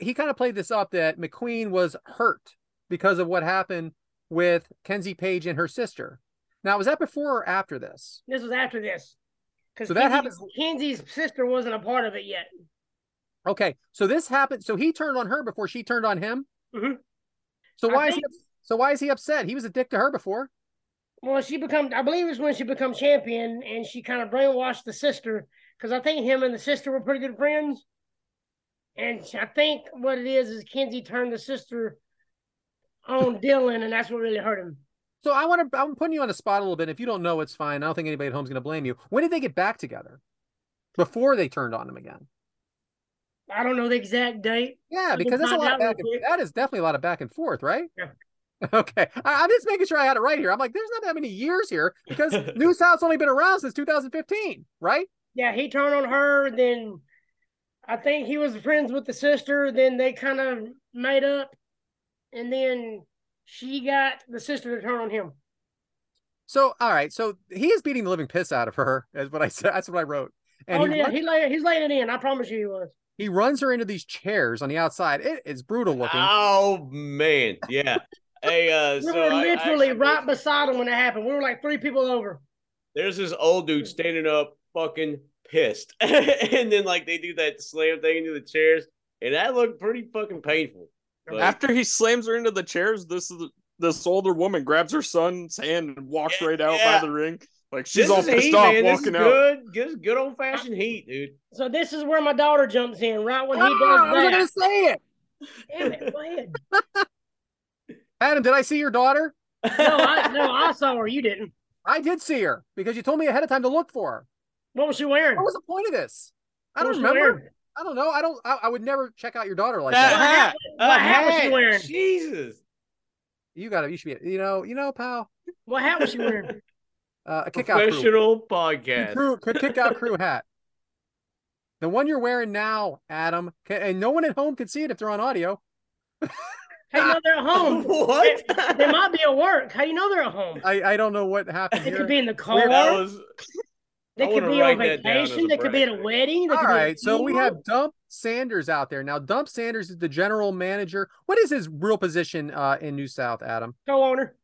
he kind of played this up that McQueen was hurt because of what happened with Kenzie Page and her sister. Now, was that before or after this? This was after this. Because So that happens- Kenzie's sister wasn't a part of it yet. Okay, so this happened. So he turned on her before she turned on him. Mhm. So why is he? So why is he upset? He was a dick to her before. Well, she become I believe it's when she become champion and she kind of brainwashed the sister because I think him and the sister were pretty good friends. And I think what it is is Kenzie turned the sister on Dylan, and that's what really hurt him. So I want to. I'm putting you on the spot a little bit. If you don't know, it's fine. I don't think anybody at home's going to blame you. When did they get back together? Before they turned on him again. I don't know the exact date. Yeah, because that's a lot of back. And, that is definitely a lot of back and forth, right? Yeah. Okay, I, I'm just making sure I had it right here. I'm like, there's not that many years here because New South's only been around since 2015, right? Yeah, he turned on her. Then I think he was friends with the sister. Then they kind of made up, and then she got the sister to turn on him. So, all right, so he is beating the living piss out of her, is what I said. That's what I wrote. And oh he, yeah, runs, he lay, he's laying it in. I promise you, he was. he runs her into these chairs on the outside. It is brutal looking. Oh man, yeah. Hey, uh, We so were I- I literally right posted- beside him when it happened. We were like three people over. There's this old dude standing up, fucking pissed, and then like they do that slam thing into the chairs, and that looked pretty fucking painful. But- After he slams her into the chairs, this is this older woman grabs her son's hand and walks Yeah, right out yeah. by the ring. Like she's this all pissed heat, off man. This is walking out. good. Good, good old fashioned heat, dude. So this is where my daughter jumps in, right when he Ah, does I was that. going to say it. Damn it, go ahead. Adam, did I see your daughter? No, I, no, I saw her. You didn't. I did see her because you told me ahead of time to look for her. What was she wearing? What was the point of this? I What don't was she remember. Wearing? I don't know. I don't. I, I would never check out your daughter like That that. hat. What A hat was she wearing? Jesus. You got to. You should be. You know. You know, pal. What hat was she wearing? Uh, a kick out crew. Professional podcast. crew. Kick out crew hat. The one you're wearing now, Adam, ca- and no one at home can see it if they're on audio. How you know they're at home? what? They might be at work. How do you know they're at home? I, I don't know what happened It here. could be in the car. that was They could be on write that vacation. They could be at a wedding. They All could be at a right, so we have Dump Sanders out there now. Dump Sanders is the general manager. What is his real position uh, in New South, Adam? co-owner.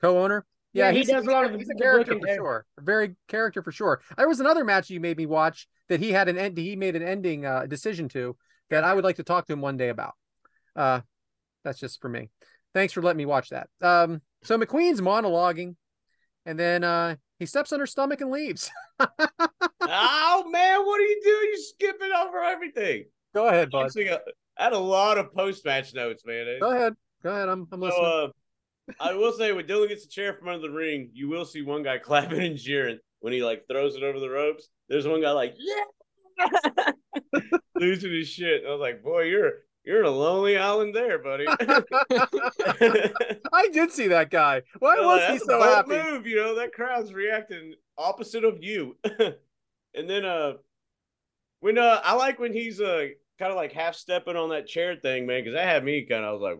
Co-owner? Yeah, he he's, does a lot of he's a character for too. sure. Very character for sure. There was another match you made me watch that he had an end. He made an ending uh, decision to that I would like to talk to him one day about. Uh, that's just for me. Thanks for letting me watch that. Um, so McQueen's monologuing, and then uh, he steps on her stomach and leaves. oh man, what are you doing? You're skipping over everything. Go ahead, bud. I had a lot of post match notes, man. Go ahead. Go ahead. I'm, I'm listening. So, uh, I will say when Dylan gets a chair from under the ring, you will see one guy clapping and jeering when he like throws it over the ropes. There's one guy like, yeah, losing his shit. I was like, boy, you're you're in a lonely island there, buddy. I did see that guy. Why I'm was he so happy? Move, you know that crowd's reacting opposite of you. and then uh, when uh, I like when he's uh kind of like half stepping on that chair thing, man, because that had me kind of I was like?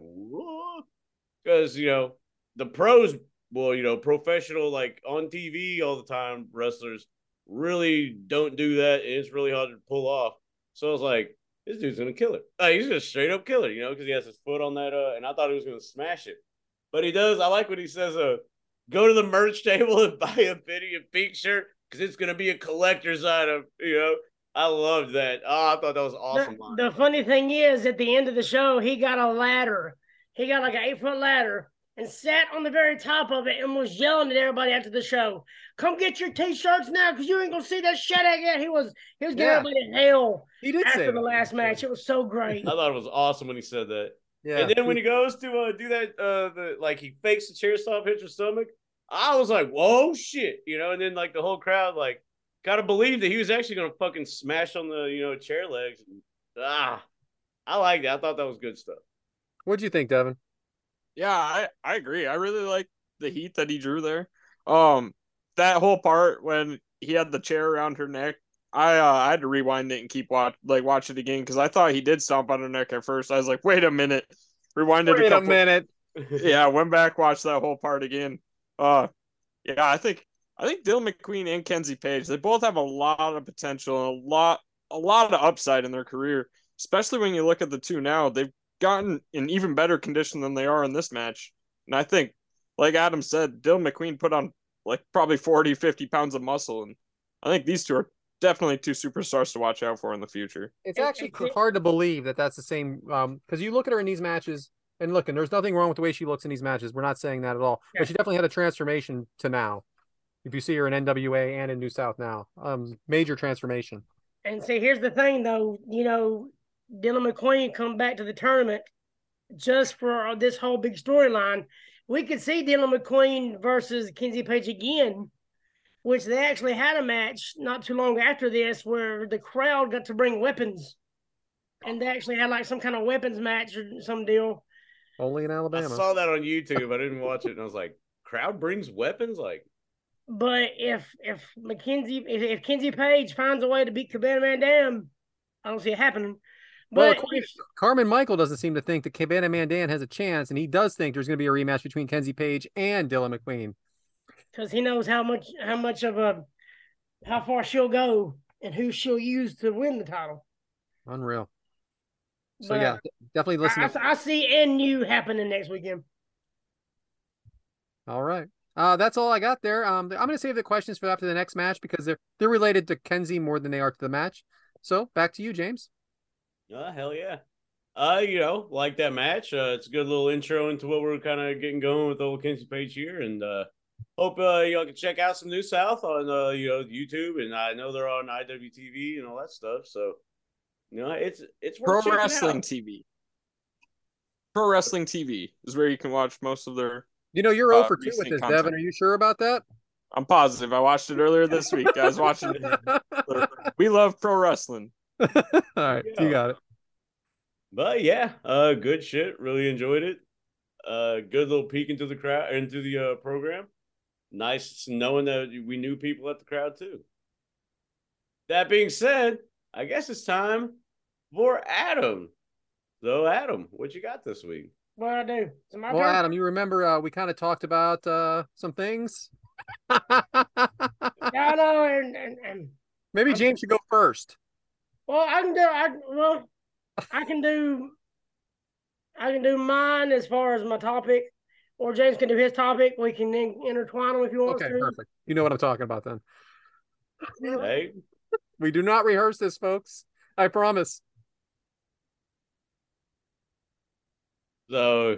Because you know the pros, well, you know, professional like on TV all the time wrestlers really don't do that, and it's really hard to pull off. So I was like. This dude's gonna kill her. Uh, he's gonna straight up kill it, you know, because he has his foot on that. Uh, and I thought he was gonna smash it, but he does. I like what he says, "Uh, go to the merch table and buy a Benny and Pink shirt because it's gonna be a collector's item." You know, I loved that. Oh, I thought that was awesome. the, line. the funny thing is, at the end of the show, he got a ladder. He got like an eight foot ladder and sat on the very top of it and was yelling at everybody after the show, "Come get your t-shirts now, because you ain't gonna see that shit again." He was he was giving Yeah. everybody hell He did say after the last match. It was so great. I thought it was awesome when he said that. Yeah. And then when he goes to uh, do that, uh, the like he fakes the chair stop, hits her stomach. I was like, "Whoa, shit!" You know. And then like the whole crowd like gotta believe that he was actually gonna fucking smash on the you know chair legs. Ah, I like that. I thought that was good stuff. What'd you think, Devyn? Yeah, I, I agree. I really like the heat that he drew there. Um, that whole part when he had the chair around her neck, I uh, I had to rewind it and keep watch like watch it again because I thought he did stomp on her neck at first. I was like, wait a minute, rewinded Wait a a minute. yeah, went back, watched that whole part again. Uh, yeah, I think I think Dylan McQueen and Kenzie Page, they both have a lot of potential, and a lot a lot of upside in their career. Especially when you look at the two now, they've gotten in even better condition than they are in this match. And I think, like Adam said, Dylan McQueen put on like probably 40, 50 pounds of muscle. And I think these two are definitely two superstars to watch out for in the future. It's actually hard to believe that that's the same. Um, because you look at her in these matches, and look, and there's nothing wrong with the way she looks in these matches. We're not saying that at all. Yeah. But she definitely had a transformation to now. If you see her in NWA and in New South now, um, major transformation. And see, here's the thing, though. You know, Dylan McQueen come back to the tournament just for this whole big storyline. We could see Dylan McQueen versus Kenzie Page again, which they actually had a match not too long after this where the crowd got to bring weapons, and they actually had like some kind of weapons match or some deal. Only in Alabama. I saw that on YouTube. I didn't watch it, and I was like, "Crowd brings weapons." Like, But if if Mackenzie if, if Kenzie Page finds a way to beat Cabana Man Dan, I don't see it happening. Well, But according if, Carmen Michael doesn't seem to think that Cabana Man Dan has a chance, and he does think there's going to be a rematch between Kenzie Page and Dylan McQueen. because he knows how much how much of a how far she'll go and who she'll use to win the title. Unreal. So But yeah, definitely listen. I, to, I, I see NU happening next weekend. all right. Uh, that's all I got there. Um, I'm going to save the questions for after the next match because they're they're related to Kenzie more than they are to the match. So back to you, James. Oh hell yeah. Uh, you know, like that match. Uh, it's a good little intro into what we're kind of getting going with old Kenzie Page here, and uh, hope uh, y'all can check out some New South on uh, you know YouTube, and I know they're on IWTV and all that stuff. So, you know, it's it's Pro worth checking Wrestling out. TV. Pro Wrestling TV is where you can watch most of their. You know you're Uh, 0 for 2 with this, content. Devyn. Are you sure about that? I'm positive. I watched it earlier this week. I was watching it. We love pro wrestling. all right, Yeah. you got it. But yeah, uh, good shit. Really enjoyed it. Uh, good little peek into the crowd, into the uh, program. Nice knowing that we knew people at the crowd too. That being said, I guess it's time for Adam. So, Adam, what you got this week? What I do? Is my Well, turn? Adam, you remember uh, we kind of talked about uh, some things. No, no, and, and, and Maybe James should go first. Well, I can do. I well, I can do. I can do mine as far as my topic, or James can do his topic. We can then intertwine them if you want Okay, to. perfect. You know what I'm talking about then. Hey, We do not rehearse this, folks. I promise. so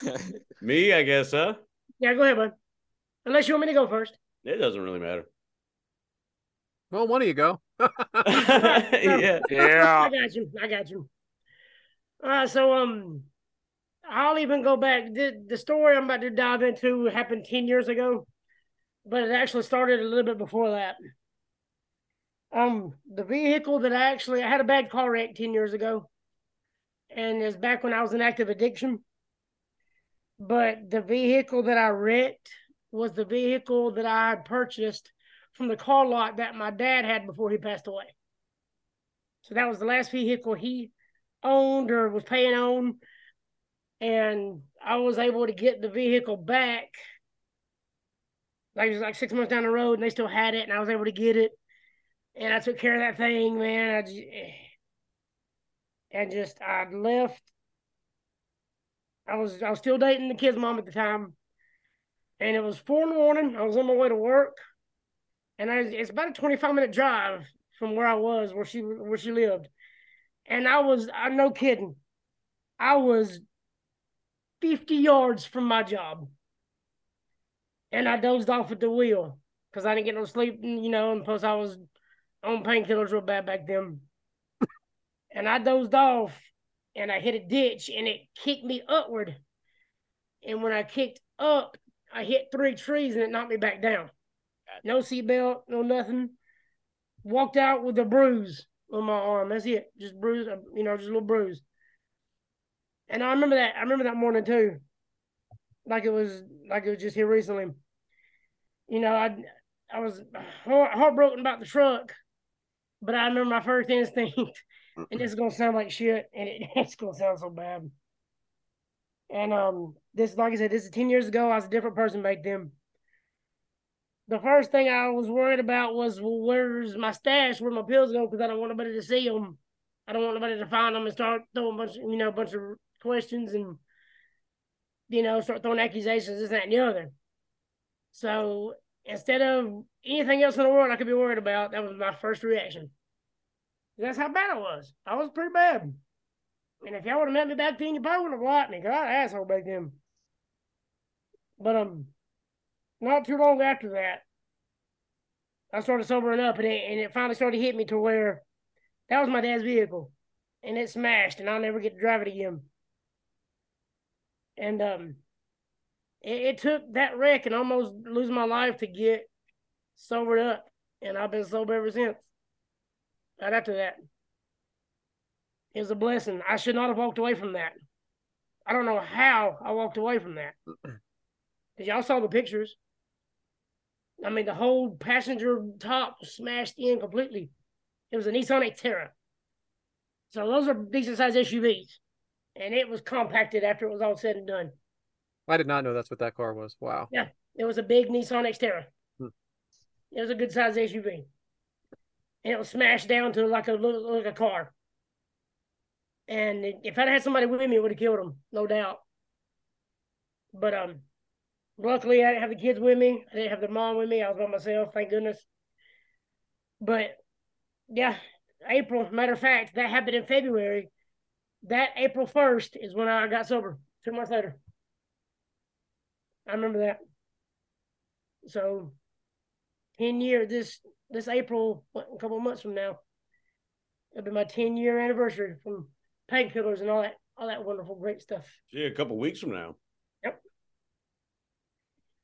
me, I guess, huh? Yeah, go ahead, bud. Unless you want me to go first. It doesn't really matter. Well, one of you go. yeah. Yeah. I got you. I got you. All right, so um, I'll even go back. The the story I'm about to dive into happened ten years ago, but it actually started a little bit before that. Um, the vehicle that I actually I had a bad car wreck ten years ago, and it's back when I was in active addiction. But the vehicle that I wrecked was the vehicle that I had purchased from the car lot that my dad had before he passed away. So that was the last vehicle he owned or was paying on. And I was able to get the vehicle back. Like it was like six months down the road and they still had it and I was able to get it. And I took care of that thing, man. I just, eh. and just I left. I was I was still dating the kid's mom at the time. And it was four in the morning. I was on my way to work. And I, it's about a 25 minute drive from where I was, where she where she lived. And I was, I'm no kidding. I was 50 yards from my job. And I dozed off at the wheel because I didn't get no sleep, you know, and plus I was on painkillers real bad back then. and I dozed off and I hit a ditch and it kicked me upward. And when I kicked up, I hit three trees and it knocked me back down. No seatbelt, no nothing. Walked out with a bruise on my arm. That's it. Just bruise, uh, you know, just a little bruise. And I remember that. I remember that morning too. Like it was, like it was just here recently. You know, I, I was heart, heartbroken about the truck, but I remember my first instinct, and this is gonna sound like shit, and it, it's gonna sound so bad. And um, this, like I said, this is ten years ago. I was a different person back then the first thing I was worried about was well, where's my stash, where my pills go, because I don't want nobody to see them. I don't want nobody to find them and start throwing a bunch, of, you know, a bunch of questions and, you know, start throwing accusations, this, that, and the other. So instead of anything else in the world I could be worried about, that was my first reaction. That's how bad I was. I was pretty bad. And if y'all would have met me back then, you probably would have liked me an asshole back then. But um, not too long after that, I started sobering up, and it, and it finally started hitting me to where that was my dad's vehicle, and it smashed, and I'll never get to drive it again. And um, it, it took that wreck and almost losing my life to get sobered up, and I've been sober ever since. Right after that, it was a blessing. I should not have walked away from that. I don't know how I walked away from that. Cause y'all saw the pictures. I mean, the whole passenger top was smashed in completely. It was a Nissan Xterra. So those are decent sized SUVs. And it was compacted after it was all said and done. I did not know that's what that car was. Wow. Yeah, it was a big Nissan Xterra. Hmm. It was a good sized SUV. And it was smashed down to like a little like a car. And if I'd had somebody with me, it would have killed him, no doubt. But um, luckily I didn't have the kids with me. I didn't have the mom with me. I was by myself, thank goodness. But yeah, April. Matter of fact, that happened in February. That April first is when I got sober. Two months later. I remember that. So, ten year this this April, what, a couple of months from now, it'll be my ten year anniversary from painkillers and all that all that wonderful great stuff. Yeah, a couple weeks from now.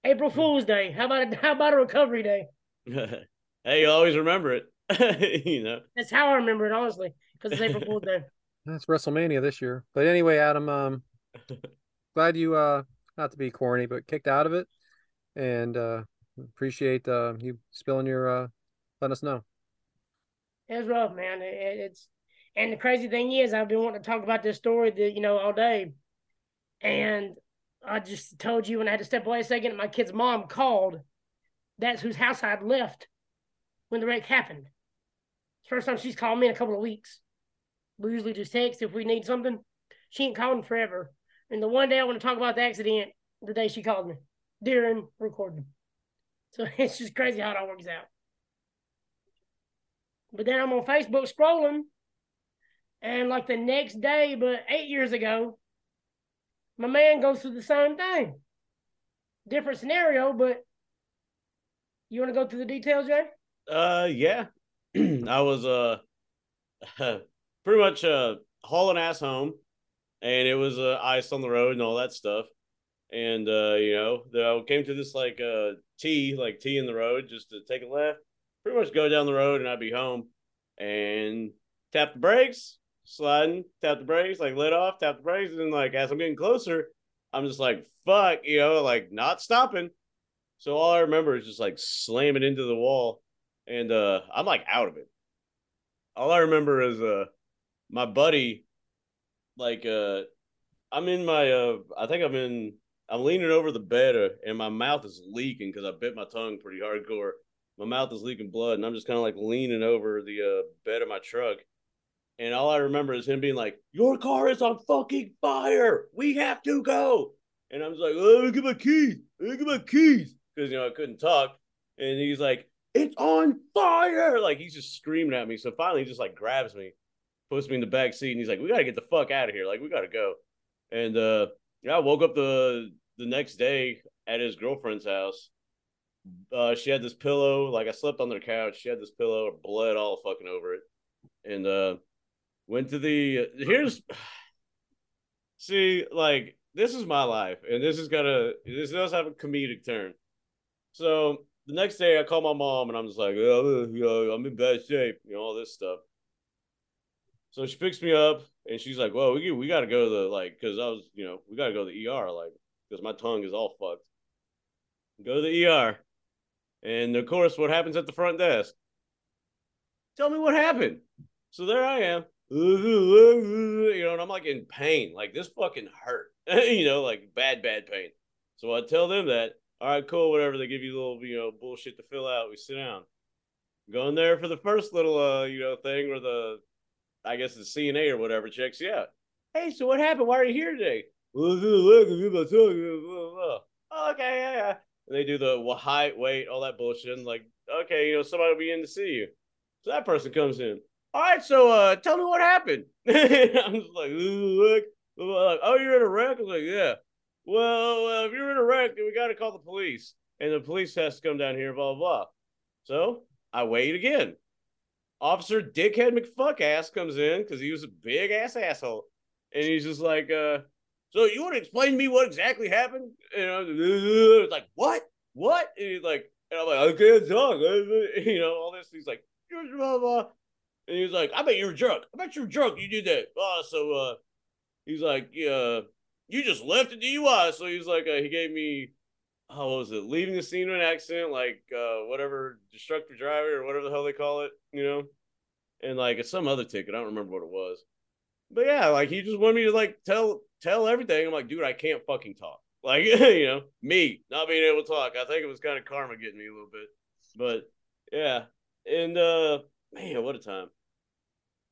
April Fool's Day. How about a, how about a recovery day? hey, you always remember it. you know. That's how I remember it, honestly, because it's April Fool's Day. That's WrestleMania this year. But anyway, Adam, um, glad you uh not to be corny, but kicked out of it, and uh appreciate uh you spilling your uh letting us know. It was rough, man. It, it's and the crazy thing is, I've been wanting to talk about this story, that you know, all day, and I just told you when I had to step away a second. My kid's mom called. That's whose house I had left when the wreck happened. First time she's called me in a couple of weeks. We usually just text if we need something. She ain't calling forever. And the one day I want to talk about the accident, the day she called me during recording. So it's just crazy how it all works out. But then I'm on Facebook scrolling, and like the next day, but eight years ago, my man goes through the same thing. Different scenario, but you want to go through the details, Jay? Uh, yeah. I was uh pretty much uh hauling ass home, and it was uh, ice on the road and all that stuff. And uh, you know, the, I came to this like uh T, like T in the road, just to take a left. Pretty much go down the road and I'd be home, and tap the brakes, sliding, tap the brakes, like let off, tap the brakes, and like as I'm getting closer, I'm just like fuck, you know, like not stopping. So all I remember is just like slamming into the wall, and uh I'm like out of it. All I remember is uh my buddy, like uh I'm in my uh I think I'm in I'm leaning over the bed uh, and my mouth is leaking because I bit my tongue pretty hardcore. My mouth is leaking blood, and I'm just kind of like leaning over the uh, bed of my truck. And all I remember is him being like, Your car is on fucking fire. We have to go. And I'm just like, Oh, let me get my keys. Me get my keys. Because, you know, I couldn't talk. And he's like, It's on fire. Like, he's just screaming at me. So finally, he just like grabs me, puts me in the back seat, and he's like, We got to get the fuck out of here. Like, we got to go. And, uh, yeah, I woke up the the next day at his girlfriend's house. Uh, she had this pillow, like I slept on their couch. She had this pillow, blood all fucking over it, and uh, went to the here's see like this is my life and this is gonna this does have a comedic turn. So the next day i call my mom and i'm just like oh, i'm in bad shape you know all this stuff. So she picks me up and she's like well we, we gotta go to the like because i was you know we gotta go to the er like because my tongue is all fucked. Go to the er and of course what happens at the front desk? Tell me what happened. So there i am you know, and I'm like in pain. Like this fucking hurt. you know, like bad, bad pain. So I tell them that, all right, cool, whatever. They give you a little, you know, bullshit to fill out. We sit down. Going there for the first little uh, you know, thing where the I guess the CNA or whatever checks you out. Hey, so what happened? Why are you here today? Oh, okay, yeah, yeah. and they do the height, weight, all that bullshit. And like, okay, you know, somebody will be in to see you. So that person comes in. All right, so uh, tell me what happened. I'm just like, look, look, oh, you're in a wreck. I was like, yeah. Well, uh, if you're in a wreck, then we got to call the police, and the police has to come down here, blah blah. blah. So I wait again. Officer Dickhead McFuckass comes in because he was a big ass asshole, and he's just like, uh, "So you want to explain to me what exactly happened?" And I was like, "What? What?" And he's like, and I'm like, "I can't talk," you know, all this. He's like, blah blah. blah. And he was like, I bet you were drunk. I bet you were drunk. You did that. Oh, so uh, he's like, yeah, you just left a DUI. So he's like, uh, he gave me, how oh, was it? Leaving the scene of an accident, like uh, whatever, destructive driver or whatever the hell they call it, you know? And like some other ticket. I don't remember what it was. But yeah, like he just wanted me to like tell tell everything. I'm like, dude, I can't fucking talk. Like, you know, me not being able to talk. I think it was kind of karma getting me a little bit. But yeah. And uh man, what a time.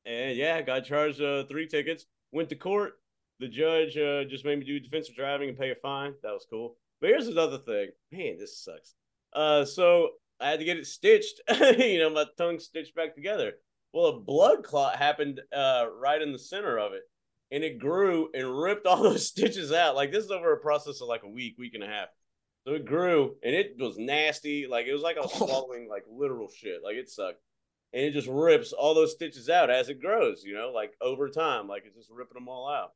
And yeah, got charged uh, three tickets. Went to court. The judge uh, just made me do defensive driving and pay a fine. That was cool. But here's another thing. Man, this sucks. Uh, so I had to get it stitched. you know, my tongue stitched back together. Well, a blood clot happened uh, right in the center of it, and it grew and ripped all those stitches out. Like this is over a process of like a week, week and a half. So it grew, and it was nasty. Like it was like I was swallowing like literal shit. Like it sucked and it just rips all those stitches out as it grows, you know, like over time, like it's just ripping them all out.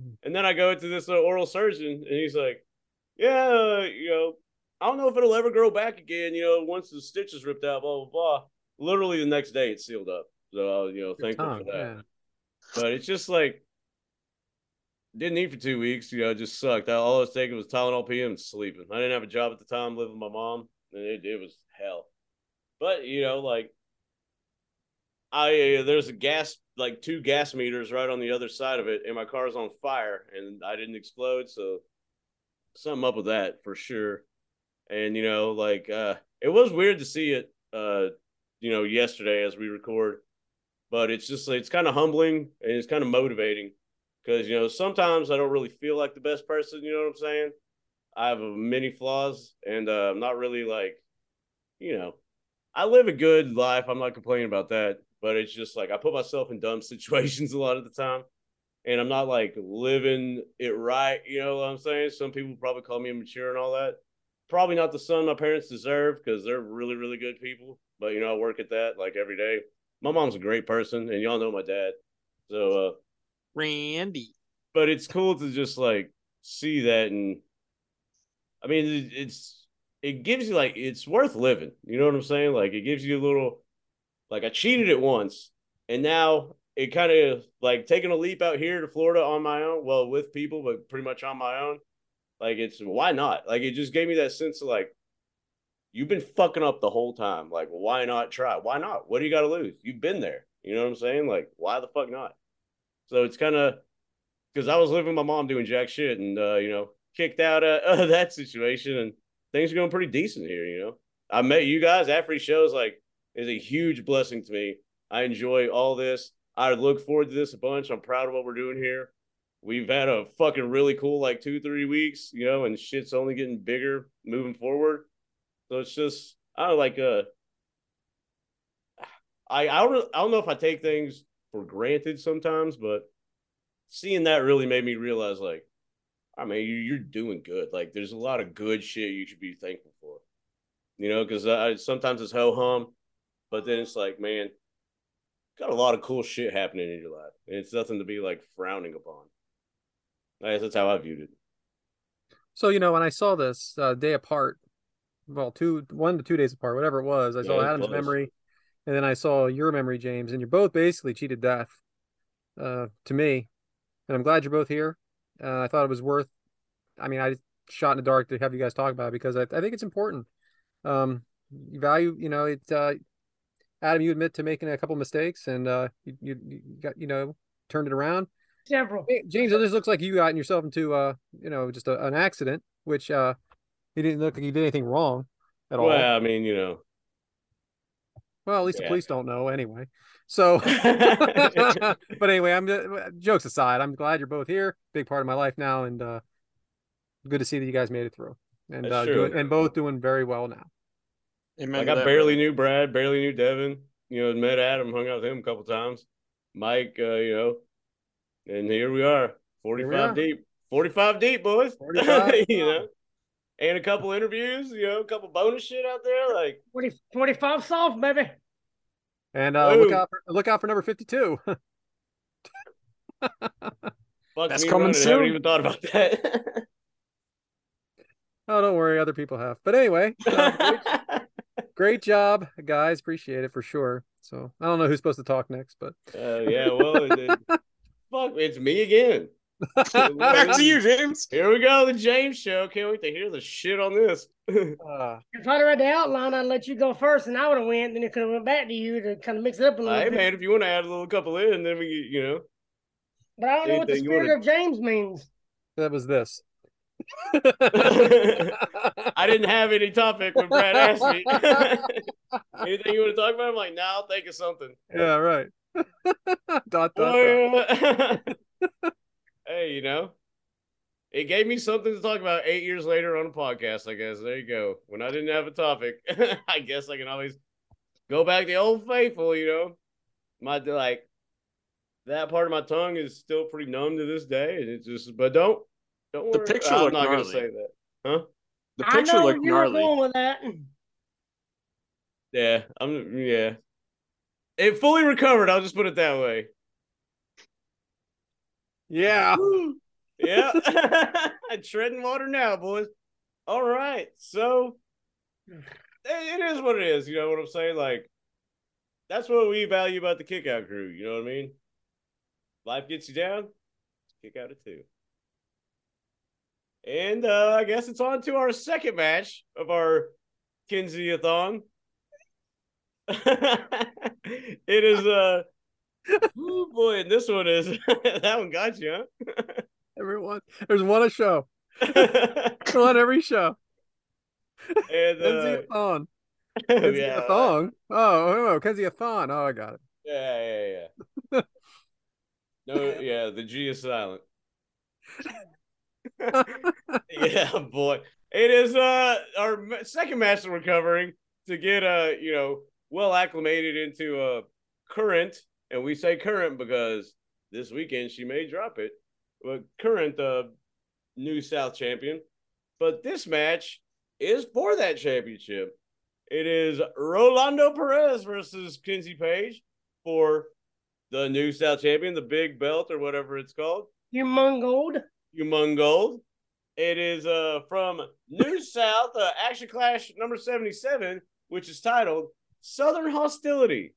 Hmm. And then I go to this uh, oral surgeon, and he's like, "Yeah, uh, you know, I don't know if it'll ever grow back again. You know, once the stitch is ripped out, blah blah blah." Literally the next day, it's sealed up. So you know, thankful tongue, for that. Yeah. But it's just like didn't eat for two weeks. You know, it just sucked. All I was taking was Tylenol PM and sleeping. I didn't have a job at the time, living with my mom, and it, it was hell. But you know, like I uh, there's a gas like two gas meters right on the other side of it, and my car's on fire, and I didn't explode, so something up with that for sure. And you know, like uh, it was weird to see it, uh, you know, yesterday as we record, but it's just it's kind of humbling and it's kind of motivating because you know sometimes I don't really feel like the best person. You know what I'm saying? I have many flaws, and uh, I'm not really like, you know, I live a good life. I'm not complaining about that but it's just like I put myself in dumb situations a lot of the time. And I'm not like living it right, you know what I'm saying? Some people probably call me immature and all that. Probably not the son my parents deserve because they're really, really good people. But you know, I work at that like every day. My mom's a great person, and y'all know my dad. So uh Randy. But it's cool to just like see that and I mean it's it gives you like it's worth living. You know what I'm saying? Like it gives you a little like I cheated it once, and now it kind of like taking a leap out here to Florida on my own. Well, with people, but pretty much on my own. Like it's why not? Like it just gave me that sense of like you've been fucking up the whole time. Like why not try? Why not? What do you got to lose? You've been there. You know what I'm saying? Like why the fuck not? So it's kind of because I was living with my mom doing jack shit and uh, you know kicked out of that situation and things are going pretty decent here. You know, I met you guys after shows like is a huge blessing to me. I enjoy all this. I look forward to this a bunch. I'm proud of what we're doing here. We've had a fucking really cool like two, three weeks, you know, and shit's only getting bigger moving forward. So it's just I don't like uh I I don't I don't know if I take things for granted sometimes, but seeing that really made me realize like, I mean, you, you're doing good. Like, there's a lot of good shit you should be thankful for. You know, because sometimes it's ho hum. But then it's like, man, got a lot of cool shit happening in your life. And it's nothing to be like frowning upon. I guess that's how I viewed it. So, you know, when I saw this uh, day apart, well, two, one to two days apart, whatever it was, I saw yeah, Adam's memory and then I saw your memory, James, and you're both basically cheated death uh, to me. And I'm glad you're both here. Uh, I thought it was worth, I mean, I shot in the dark to have you guys talk about it because I, I think it's important. Um, value, you know, it, uh, Adam, you admit to making a couple mistakes, and uh, you, you, you got you know turned it around. Several. James, it just looks like you got yourself into uh you know just a, an accident, which uh he didn't look like he did anything wrong at well, all. Well, I mean, you know. Well, at least yeah. the police don't know anyway. So, but anyway, I'm uh, jokes aside. I'm glad you're both here. Big part of my life now, and uh, good to see that you guys made it through. and uh, true. doing, and both doing very well now. Amen Like I that, barely brother. knew Brad, barely knew Devyn. You know, met Adam, hung out with him a couple times. Mike, uh, you know, and here we are, forty-five deep, forty-five deep, boys. 45. you know, and a couple interviews. You know, a couple bonus shit out there. Like 40, 45 soft, baby. And uh, look out for look out for number fifty two. fuck That's me coming running, soon. Haven't even thought about that. oh, don't worry, other people have. But anyway, uh, great, great job, guys. Appreciate it for sure. So I don't know who's supposed to talk next, but Uh, yeah, well, it, it- fuck, it's me again. Back to you, James. Here we go, the James Show. Can't wait to hear the shit on this. uh, If I'd read the outline, I'd let you go first, and I would have went. Then it could have went back to you to kind of mix it up a little hey bit. man, if you want to add a little couple in, then we, you know. But I don't know what the spirit wanna- of James means. that was this. I didn't have any topic when Brad asked me. Anything you want to talk about? I'm like, nah, think of something. Yeah, right. dot, dot, dot. Hey, you know, it gave me something to talk about eight years later on a podcast. I guess there you go. When I didn't have a topic, I guess I can always go back to old faithful. You know, my like that part of my tongue is still pretty numb to this day, and it's just. But don't don't The worry. picture I'm looked not gonna say that, huh? The I picture know looked where you were gnarly. going with that. Yeah, I'm. Yeah, it fully recovered. I'll just put it that way. Yeah. yeah. I'm treading water now, boys. All right. So it it is what it is. You know what I'm saying? Like, that's what we value about the kick out crew. You know what I mean? Life gets you down, kick out it too. And uh, I guess it's on to our second match of our Kenzie-a-thon. it is uh oh boy, and this one is that one got you, Everyone, there's one a show. on every show. and uh, a thon. Kenzie yeah, a thong. Oh, oh, Kenzie a thon. Oh, I got it. yeah, yeah, yeah. no, yeah, the G is silent. yeah, boy. It is uh our second match that we're covering to get uh you know well acclimated into uh current, and we say current because this weekend she may drop it, but current uh new South champion. But this match is for that championship. It is Rolando Perez versus Kenzie Page for the new South champion, the big belt or whatever it's called. You mungold. Humongold. It is uh from New South uh, Action Clash number 77, which is titled Southern Hostility.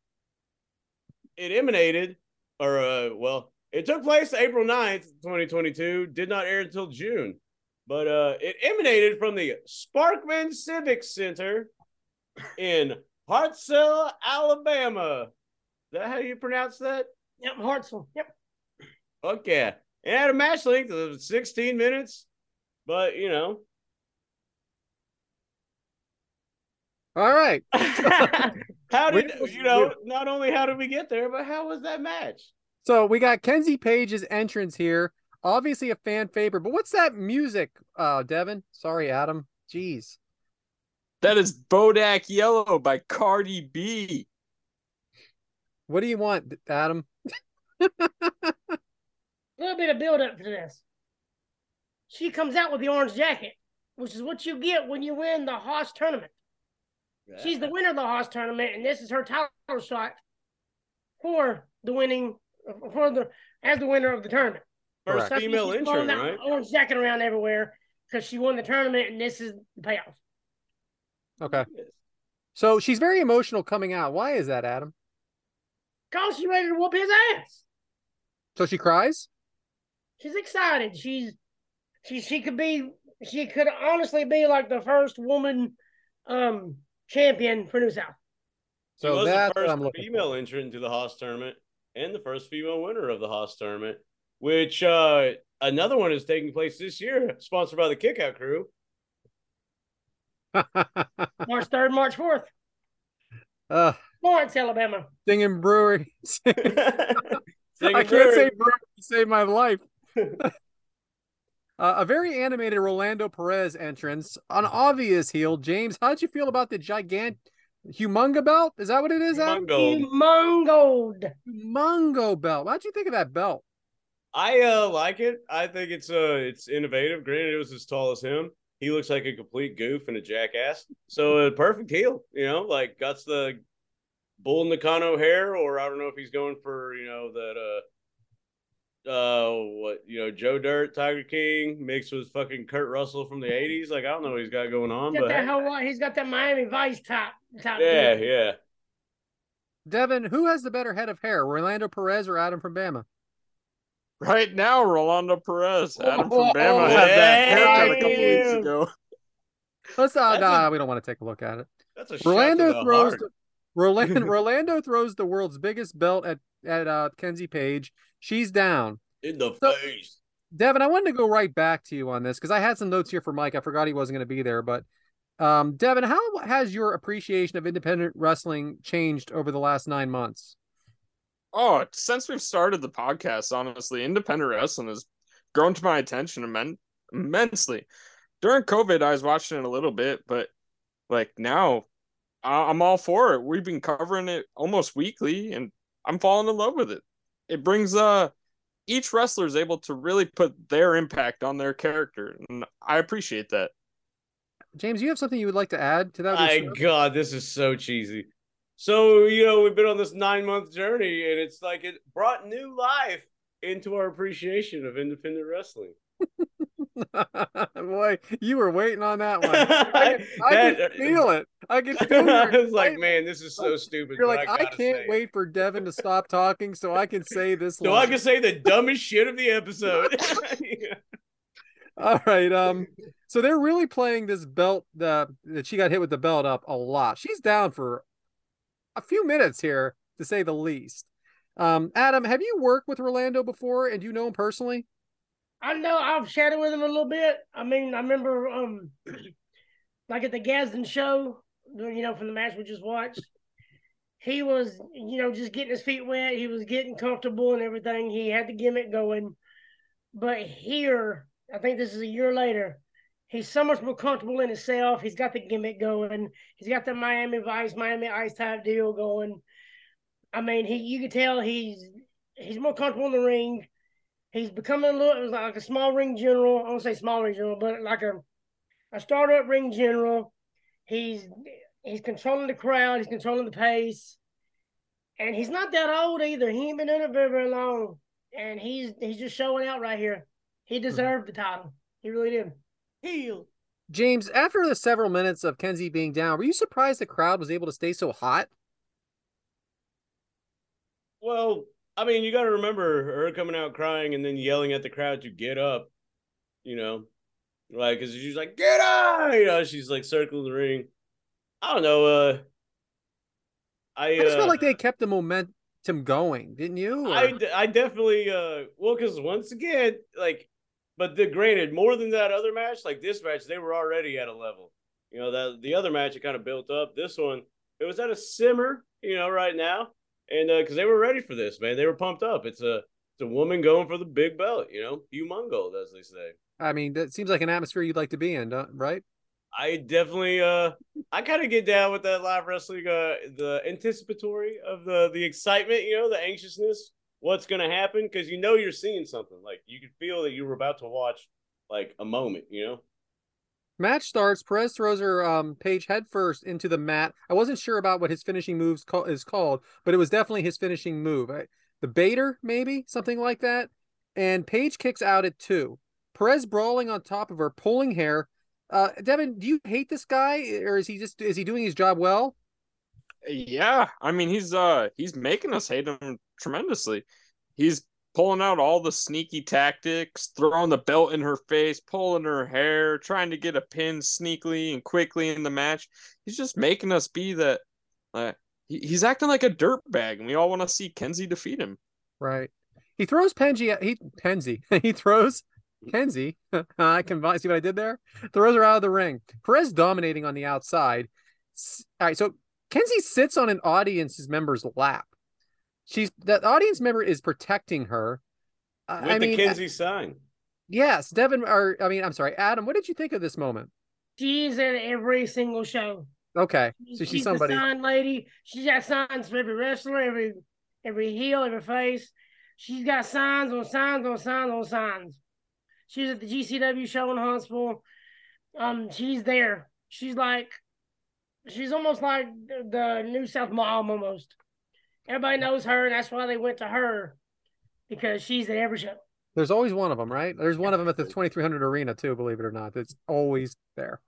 It emanated, or uh, well, it took place April 9th, 2022, did not air until June. But uh it emanated from the Sparkman Civic Center in Hartselle, Alabama. Is that how you pronounce that? Yep, Hartsel. Yep. Okay. It had a match length of 16 minutes, but you know. All right. how did We- you know? Not only how did we get there, but how was that match? So we got Kenzie Page's entrance here. Obviously a fan favorite, but what's that music, uh, Devyn? Sorry, Adam. Jeez. That is Bodak Yellow by Cardi B. What do you want, Adam? A little bit of build up to this. She comes out with the orange jacket, which is what you get when you win the Haas tournament. She's the winner of the Haas tournament, and this is her title shot for the winning for the as the winner of the tournament. first Correct. Female she's throwing entrant, that right? Orange jacket around everywhere because she won the tournament, and this is the payoff. Okay. So she's very emotional coming out. Why is that, Adam? Cause she's ready to whoop his ass. So she cries? She's excited. She's she she could be she could honestly be like the first woman um champion for New South. She So was the that's what first I'm looking female entrant to the Haas tournament and the first female winner of the Haas tournament, which uh another one is taking place this year, sponsored by the Kickout Crew. March third, March fourth. uh, Florence, Alabama. singing brewery. Singing I can't Brewery. say brewery to save my life. Uh, a very animated Rolando Perez entrance, an obvious heel. James, how'd you feel about the gigant humunga belt? Is that what it is? Adam? Humongo. Humongoed. Humongo belt. How'd you think of that belt? I uh like it. I think it's uh it's innovative. Granted, it was as tall as him. He looks like a complete goof and a jackass. So a perfect heel, you know, like got the bull Nakano hair, or I don't know if he's going for you know that uh uh what you know Joe Dirt Tiger King mixed with fucking Kurt Russell from the eighties. Like I don't know what he's got going on, Got but that Hawaii, he's got that Miami Vice top. top yeah, deal. yeah. Devyn, who has the better head of hair, Rolando Perez or Adam from Bama? Right now, Rolando Perez, Adam Oh, from Bama had that haircut a couple weeks ago. Let's uh, nah, a- we don't want to take a look at it. That's a shot to the Rolando throws heart. the, Rolando, Rolando throws the world's biggest belt at at uh, Kenzie Page. She's down. in the So- face. Devyn, I wanted to go right back to you on this because I had some notes here for Mike. I forgot he wasn't going to be there, but um, Devyn, how has your appreciation of independent wrestling changed over the last nine months? Oh, since we've started the podcast, honestly, independent wrestling has grown to my attention immen- immensely. During COVID, I was watching it a little bit, but like now, I- I'm all for it. We've been covering it almost weekly, and I'm falling in love with it. It brings uh each wrestler is able to really put their impact on their character, and I appreciate that. James, you have something you would like to add to that? My God, this is so cheesy. So, you know, we've been on this nine month journey and it's like it brought new life into our appreciation of independent wrestling. Boy, you were waiting on that one. I, That- I can feel it. I can feel it. I was like, man, this is so stupid. You're like, I, gotta can't say it." wait for Devyn to stop talking so I can say this. So I can say the dumbest shit of the episode. All right. Um. So they're really playing this belt uh, that she got hit with the belt up a lot. She's down for a few minutes here, to say the least. Um, Adam, have you worked with Rolando before, and do you know him personally? I know I've chatted with him a little bit. I mean, I remember um like at the Gadsden show, you know, from the match we just watched. He was, you know, just getting his feet wet. He was getting comfortable and everything. He had the gimmick going. But here, I think this is a year later, he's so much more comfortable in himself. He's got the gimmick going. He's got the Miami Vice, Miami Ice type deal going. I mean, he you can tell he's he's more comfortable in the ring. He's becoming a little it was like a small ring general. I don't say small ring general, but like a a startup ring general. He's he's controlling the crowd, he's controlling the pace. And he's not that old either. He ain't been in it very, very long. And he's he's just showing out right here. He mm-hmm. deserved the title. He really did. Heel. James, after the several minutes of Kenzie being down, were you surprised the crowd was able to stay so hot? Well, I mean, you got to remember her coming out crying and then yelling at the crowd to get up. You know, like because she's like, "Get up!" You know, she's like circling the ring. I don't know. Uh, I I just uh, felt like they kept the momentum going, didn't you? Or- I, d- I definitely uh well because once again like but the granted more than that other match like this match they were already at a level you know that the other match it kind of built up this one it was at a simmer you know right now and uh because they were ready for this man they were pumped up it's a it's a woman going for the big belt you know humongo as they say I mean, that seems like an atmosphere you'd like to be in, right? I definitely uh I kind of get down with that live wrestling uh the anticipatory of the the excitement, you know, the anxiousness, what's going to happen cuz you know you're seeing something. Like you could feel that you were about to watch like a moment, you know. Match starts. Perez throws her um, page headfirst into the mat. I wasn't sure about what his finishing moves is called, but it was definitely his finishing move. I, the baiter, maybe something like that. And Page kicks out at two. Perez brawling on top of her, pulling hair. Uh, Devyn, do you hate this guy, or is he just is he doing his job well? Yeah, I mean he's uh he's making us hate him tremendously. He's pulling out all the sneaky tactics, throwing the belt in her face, pulling her hair, trying to get a pin sneakily and quickly in the match. He's just making us be that. He's acting like a dirtbag, and we all want to see Kenzie defeat him. Right. He throws Penji. He Penzi. he throws Kenzie. I can see what I did there. Throws her out of the ring. Perez dominating on the outside. All right. So Kenzie sits on an audience member's lap. She's that audience member is protecting her. I- With I the mean, Kenzie sign. Yes, Devyn, or I mean, I'm sorry, Adam. What did you think of this moment? She's at every single show. Okay, so she's, she's somebody. the sign lady. She's got signs for every wrestler, every every heel, every face. She's got signs on signs on signs on signs. She was at the GCW show in Huntsville. Um, she's there. She's like, she's almost like the, the New South Mom almost. Everybody knows her, and that's why they went to her because she's at every show. There's always one of them, right? There's one of them at the 2300 arena too. Believe it or not, it's always there,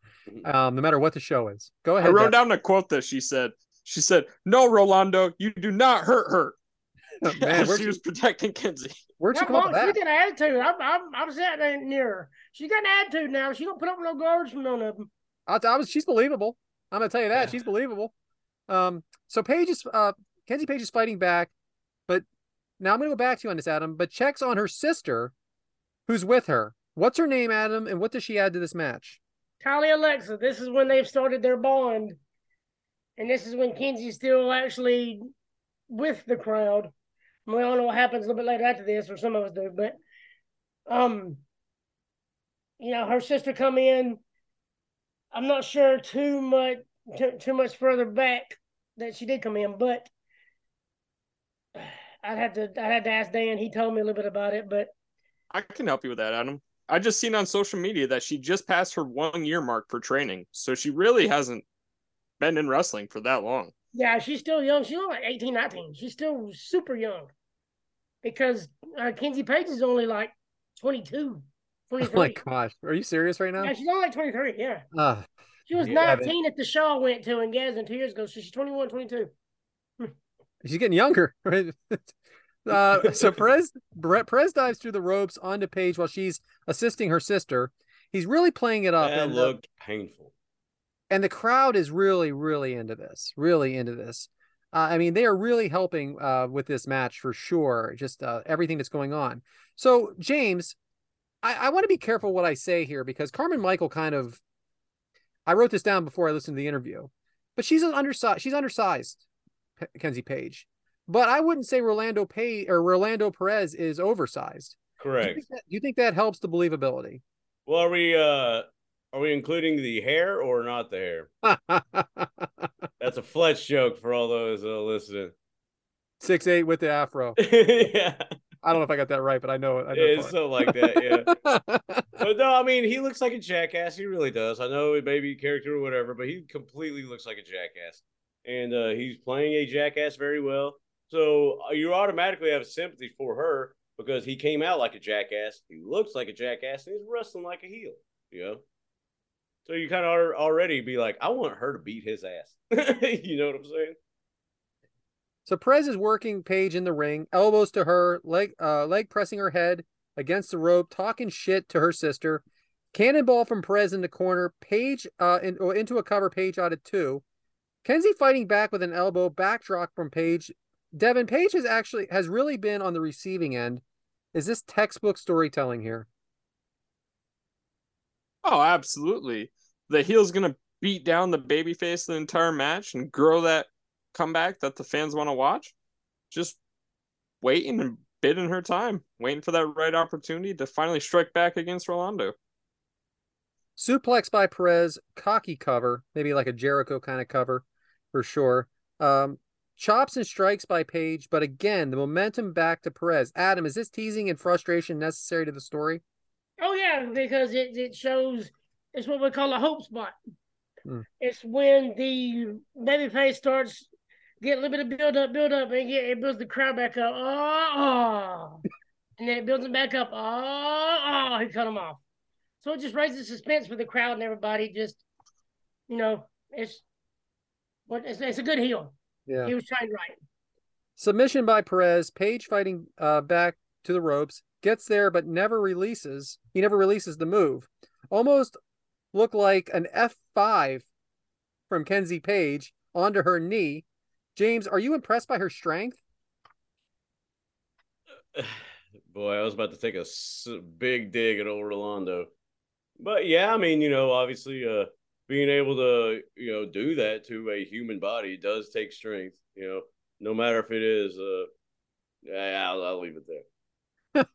um, no matter what the show is. Go ahead. I ahead. wrote Devyn. down a quote that she said. She said, "No, Rolando, you do not hurt her." Man, where'd she was protecting Kenzie. where'd you That come up mom, with she got an attitude. I'm, I'm, I'm sitting near her. She got an attitude now. She don't put up no guards from none of them. I, I was, she's believable. I'm gonna tell you that she's believable. Um, so Page is, uh, Kenzie Page is fighting back, but now I'm gonna go back to you on this, Adam. But checks on her sister, who's with her. What's her name, Adam, and what does she add to this match? Kylie Alexa, this is when they've started their bond. And this is when Kenzie's still actually with the crowd. We don't know what happens a little bit later after this, or some of us do, but um, you know, her sister come in. I'm not sure too much too, too much further back that she did come in, but I'd have to I'd have to ask Dan. He told me a little bit about it, but I can help you with that, Adam. I just seen on social media that she just passed her one year mark for training, so she really hasn't been in wrestling for that long. Yeah, she's still young. She's only like 18, 19. She's still super young. Because uh, Kenzie Page is only like 22, Oh my gosh, are you serious right now? yeah, she's only like 23. Yeah. Uh, She was Yeah, 19 at the show I went to in Gadsden two years ago. So she's 21, 22. She's getting younger, right? uh, so Perez, Brett Perez dives through the ropes onto Page while she's assisting her sister. He's really playing it up. That and, looked painful. and the crowd is really really into this really into this uh, i mean they are really helping uh, with this match for sure just uh, everything that's going on so james i, I want to be careful what i say here because carmen michael kind of i wrote this down before i listened to the interview but she's an undersized she's undersized kenzie page but i wouldn't say rolando pay or rolando perez is oversized do you, Correct. that, do you think that helps the believability Well, are we uh are we including the hair or not the hair? That's a Fletch joke for all those uh, listening. six eight with the afro yeah, I don't know if I got that right, but I know it. I know it's so like that. Yeah, but no, I mean he looks like a jackass. He really does. I know it may be character or whatever, but he completely looks like a jackass, and uh, he's playing a jackass very well. So uh, you automatically have sympathy for her because he came out like a jackass. He looks like a jackass, and he's wrestling like a heel. You know. So you kind of already be like, I want her to beat his ass. you know what I'm saying? so Perez is working Page in the ring, elbows to her, leg uh, leg pressing her head against the rope, talking shit to her sister. Cannonball from Perez in the corner. Page uh, in, into a cover. Page out of two. Kenzie fighting back with an elbow. Backdrop from Page. Devyn Page has actually has really been on the receiving end. Is this textbook storytelling here? Oh, absolutely. The heel's gonna beat down the babyface the entire match and grow that comeback that the fans want to watch. Just waiting and bidding her time, waiting for that right opportunity to finally strike back against Rolando. Suplex by Perez, cocky cover, maybe like a Jericho kind of cover for sure. Um, chops and strikes by Page, but again, the momentum back to Perez. Adam, is this teasing and frustration necessary to the story? Oh yeah, because it, it shows it's what we call a hope spot. Hmm. It's when the babyface starts getting a little bit of build up, build up, and get, it builds the crowd back up. Oh, oh. and then it builds them back up. Oh, oh, he cut them off. So it just raises suspense for the crowd and everybody. Just you know, it's what it's, it's a good heel. Yeah. He was trying right. Submission by Perez, Page fighting uh, back to the ropes, gets there but never releases. He never releases the move. Almost looked like an F5 from Kenzie Page onto her knee. James, are you impressed by her strength? Boy, I was about to take a big dig at old Rolando. But yeah, I mean, you know, obviously, uh, being able to, you know, do that to a human body does take strength. You know, no matter if it is, uh, I'll, I'll leave it there.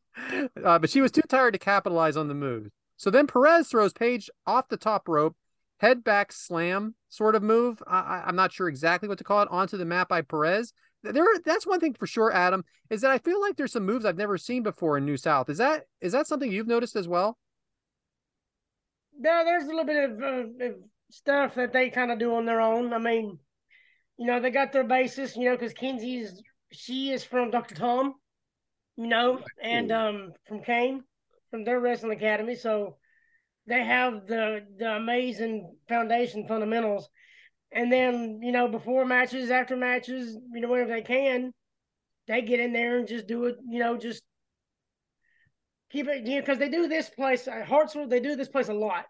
uh, but she was too tired to capitalize on the move. So then Perez throws Page off the top rope, head back slam sort of move. I, I'm not sure exactly what to call it onto the mat by Perez. There, that's one thing for sure, Adam, is that I feel like there's some moves I've never seen before in New South. Is that is that something you've noticed as well? Yeah, there's a little bit of, uh, of stuff that they kind of do on their own. I mean, you know, they got their basis, you know, because Kenzie's she is from Dr. Tom, you know, and um from Kane, from their wrestling academy. So they have the the amazing foundation fundamentals. And then, you know, before matches, after matches, you know, whenever they can, they get in there and just do it, you know, just keep it, you know, because they do this place, uh, Hartsville, they do this place a lot.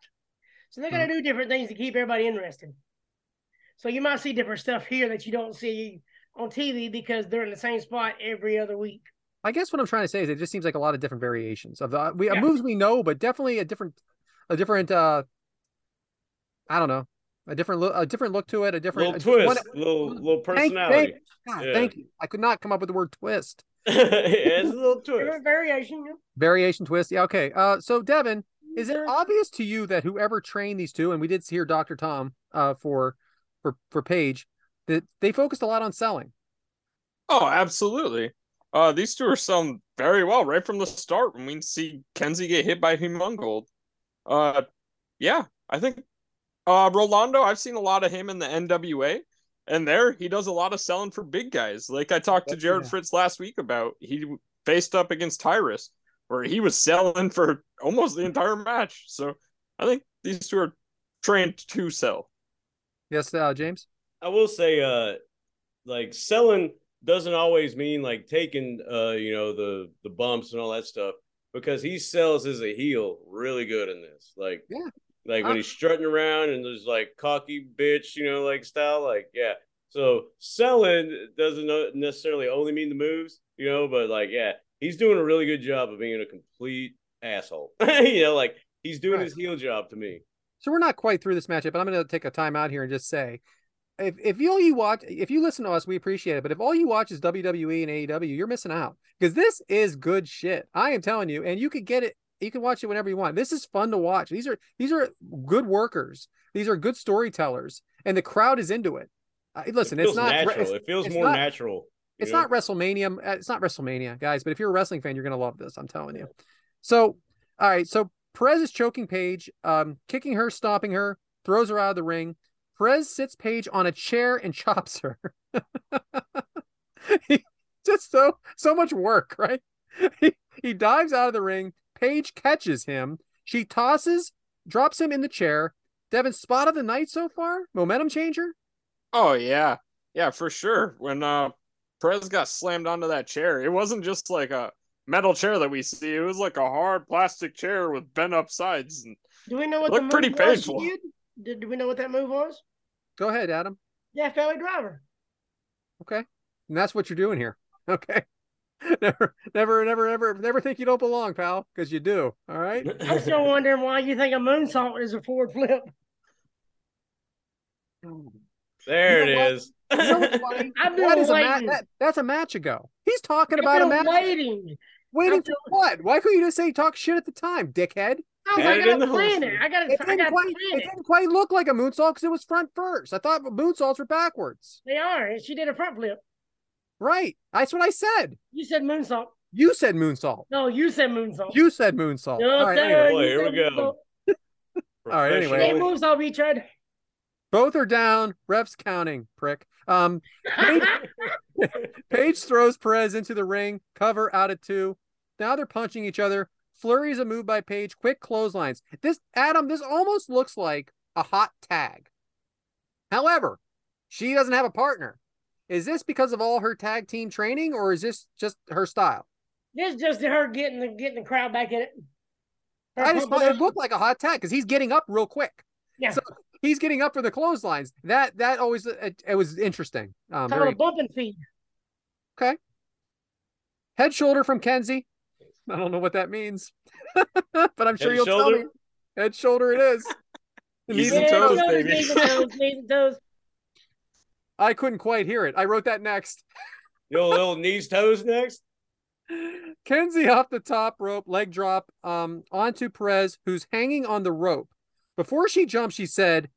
So they're going to do different things to keep everybody interested. So you might see different stuff here that you don't see on TV because they're in the same spot every other week. I guess what I'm trying to say is it just seems like a lot of different variations of the we Yeah. moves we know, but definitely a different, a different. uh I don't know, a different look, a different look to it, a different little a- twist, one- little little Thank- personality. Thank, God, Yeah. thank you. I could not come up with the word twist. yeah, it's a little twist. Different variation. yeah. Variation twist. Yeah. Okay. Uh. So Devyn, is it obvious to you that whoever trained these two, and we did hear Dr. Tom, uh, for, for for Page, that they focused a lot on selling. Oh, absolutely. Uh, these two are selling very well right from the start when we see Kenzie get hit by Humongold. Uh, yeah, I think uh Rolando, I've seen a lot of him in the NWA, and there he does a lot of selling for big guys. Like I talked to Yeah. Jared Fritz last week about, he faced up against Tyrus, where he was selling for almost the entire match. So I think these two are trained to sell. Yes, uh, James. I will say, uh, like selling doesn't always mean like taking, uh, you know, the the bumps and all that stuff because he sells as a heel really good in this. Like, Yeah. Like when Uh, he's strutting around and there's like cocky bitch, you know, like style, like yeah. So selling doesn't necessarily only mean the moves, you know, but like yeah, he's doing a really good job of being a complete asshole. you know, like he's doing Right. his heel job to me. So we're not quite through this matchup, but I'm going to take a time out here and just say, if if you all you watch, if you listen to us, we appreciate it. But if all you watch is WWE and AEW, you're missing out because this is good shit. I am telling you, and you could get it. You can watch it whenever you want. This is fun to watch. These are these are good workers. These are good storytellers, and the crowd is into it. Uh, listen, it it's not natural. it's, it feels more not- natural. it's know? not WrestleMania. uh, It's not WrestleMania, guys. But if you're a wrestling fan, you're gonna love this. I'm telling you. So, all right. So Perez is choking Page, um, kicking her, stomping her, throws her out of the ring. Perez sits Page on a chair and chops her. He- Just so so much work, right? He, he dives out of the ring. Page catches him. She tosses, drops him in the chair. Devyn, spot of the night so far? Momentum changer? Oh yeah. Yeah, for sure. When uh Perez got slammed onto that chair, it wasn't just like a metal chair that we see. It was like a hard plastic chair with bent up sides. And Do we know what Looked the pretty painful. did? Did, do we know what that move was? Go ahead, Adam. Yeah, Valley Driver. Okay. And that's what you're doing here. Okay. Never, never, never, never, never think you don't belong, pal, because you do. All right. I'm still wondering why you think a moonsault is a forward flip. there You know it what? is. You know what's funny? I've been That is a ma- that- that's a match ago. He's talking I've about a match. waiting. Waiting I've for been- what? Why couldn't you just say talk shit at the time, dickhead? I was Had like, I the gotta plan it. I gotta, It I didn't gotta quite. It it. didn't quite look like a moonsault because it was front first. I thought moonsaults were backwards. They are. and She did a front flip. Right. That's what I said. You said moonsault. You said moonsault. No, you said moonsault. You said moonsault. No, All right. Anyway, Boy, here we go. moonsault. All right, anyway. Hey, Professional. moonsault, Richard. both are down. Refs counting. Prick. Um. Page throws Perez into the ring, cover out at two. Now they're punching each other. Flurries a move by Page, quick clotheslines. This, Adam, this almost looks like a hot tag. However, she doesn't have a partner. Is this because of all her tag team training or is this just her style? This just her getting the getting the crowd back in it. Her I just pumping thought it looked like a hot tag because he's getting up real quick. Yeah. So he's getting up for the clotheslines. That that always it, it was interesting. Um, called very a bumping feed. Head shoulder from Kenzie. I don't know what that means, but I'm sure Head you'll tell me. Head shoulder it is. The Knees knees and toes, toes, baby. Knees and toes, knees and toes. I couldn't quite hear it. I wrote that next. Your little knees toes next. Kenzie off the top rope, leg drop um, onto Perez, who's hanging on the rope. Before she jumped, she said,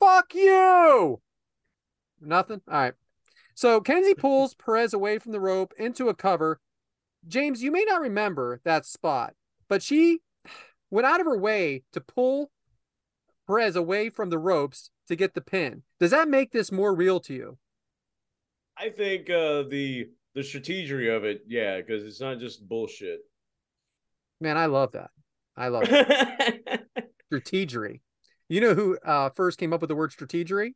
Fuck you. Nothing? All right. So Kenzie pulls Perez away from the rope into a cover. James, you may not remember that spot, but she went out of her way to pull Perez away from the ropes to get the pin. Does that make this more real to you? I think uh, the the strategery of it, yeah, because it's not just bullshit. Man, I love that. I love it. strategery. You know who uh, first came up with the word strategery?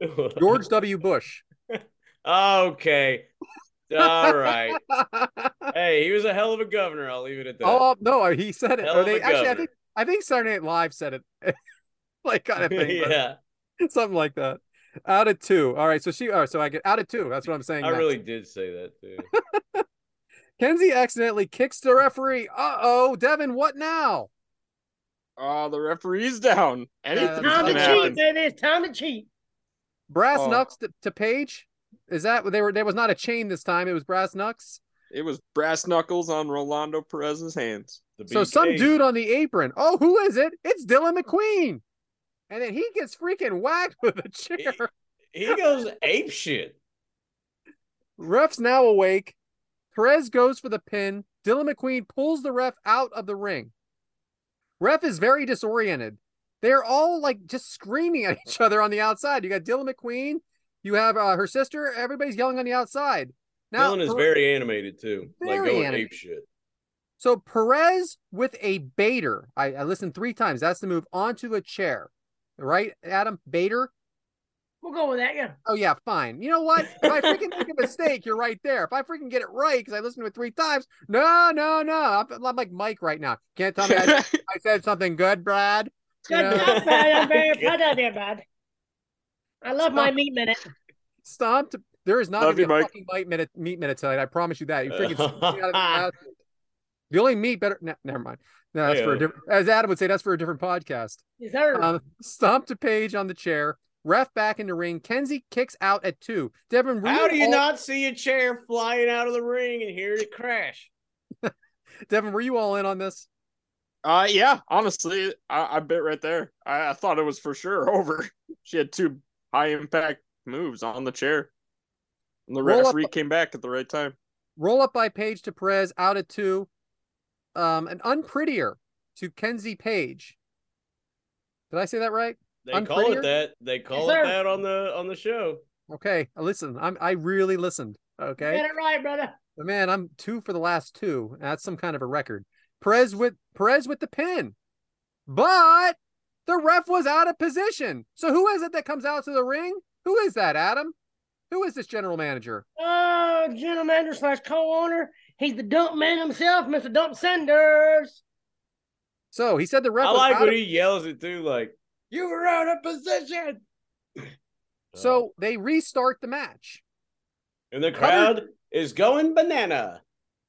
George W. Bush. okay. All right. hey, he was a hell of a governor. I'll leave it at that. Oh no, he said it. Hell Or of they, actually, I think I think Saturday Night Live said it, like kind of thing. yeah, something like that. Out of two. All right. So she. All right. So I get out of two. That's what I'm saying. I next. really did say that too. Kenzie accidentally kicks the referee. Uh oh, Devyn. What now? Oh, the referee's down. Anything's Yeah, Time to gonna cheat, baby. It's time to cheat. Brass Oh. knucks to, to Page. Is that they were? There was not a chain this time. It was brass knucks. It was brass knuckles on Rolando Perez's hands. So some dude on the apron. Oh, who is it? It's Dylan McQueen. And then he gets freaking whacked with a chair. he goes ape shit. Ref's now awake. Perez goes for the pin. Dylan McQueen pulls the ref out of the ring. Ref is very disoriented. They're all like just screaming at each other on the outside. You got Dylan McQueen. You have uh, her sister. Everybody's yelling on the outside. Now, Dylan is Per- very animated too, like Very going animated. ape shit. So Perez with a baiter. I, I listened three times. That's the move onto a chair. Right, Adam? Bader. We'll go with that, yeah. Oh yeah, fine. You know what? If I freaking make a mistake, you're right there. If I freaking get it right because I listened to it three times, no, no, no. I'm, I'm like Mike right now. Can't tell me I, I said something good, Brad. Good Yeah. job, Brad. I'm very proud of you, Brad. I love my meat minute. Stomped. There is not Love gonna be you, a Mike. fucking meat minute meat minute tonight. I promise you that. You freaking out of the last. The only meat better. No, never mind. No, that's for a different. As Adam would say, that's for a different podcast. Yes, sir. Um, stomp to Page on the chair. Ref back in the ring. Kenzie kicks out at two. Devyn, were How do you all- not see a chair flying out of the ring and hear it crash? Devyn, were you all in on this? Uh, yeah, honestly, I, I bet right there. I, I thought it was for sure over. She had two high impact moves on the chair. And the Roll up- referee came back at the right time. Roll up by Page to Perez out at two. Um, an unprettier to Kenzie Page. Did I say that right? They I'm call it that. They call sir. it that on the on the show. Okay, listen. I'm I really listened. Okay. Get it right, brother. But man, I'm two for the last two. That's some kind of a record. Perez with Perez with the pin, but the ref was out of position. So who is it that comes out to the ring? Who is that, Adam? Who is this general manager? Oh, general manager slash co-owner. He's the dump man himself, Mr. Dump Sanders. So he said the ref I like when of- he yells it too, like you were out of position. So they restart the match. and the crowd is going banana.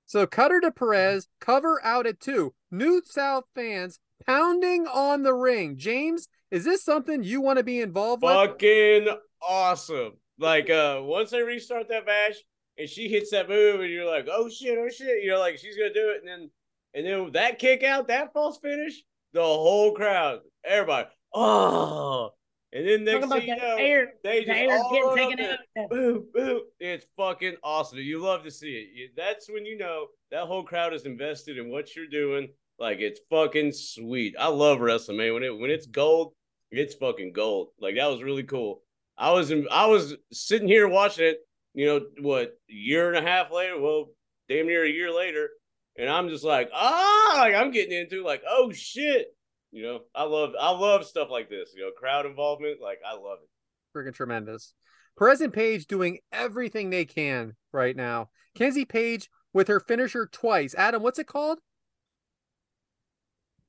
So Cutter to Perez, cover out at two. New South fans pounding on the ring. James, is this something you want to be involved with? Fucking awesome. Like uh once they restart that match and she hits that move and you're like, oh shit, oh shit, you know, like she's gonna do it, and then and then that kick out, that false finish, the whole crowd, everybody, oh and then next thing you know, air, they the just air all getting taken out. boom, boom. It's fucking awesome. You love to see it. You- That's when you know that whole crowd is invested in what you're doing. Like it's fucking sweet. I love wrestling, man. When it when it's gold, it's fucking gold. Like that was really cool. I was in, I was sitting here watching it. You know what? Year and a half later, well, damn near a year later, and I'm just like, ah, like I'm getting into like, oh shit. You know, I love I love stuff like this. You know, crowd involvement. Like I love it. Freaking tremendous. Perez and Page doing everything they can right now. Kenzie Page with her finisher twice. Adam, what's it called?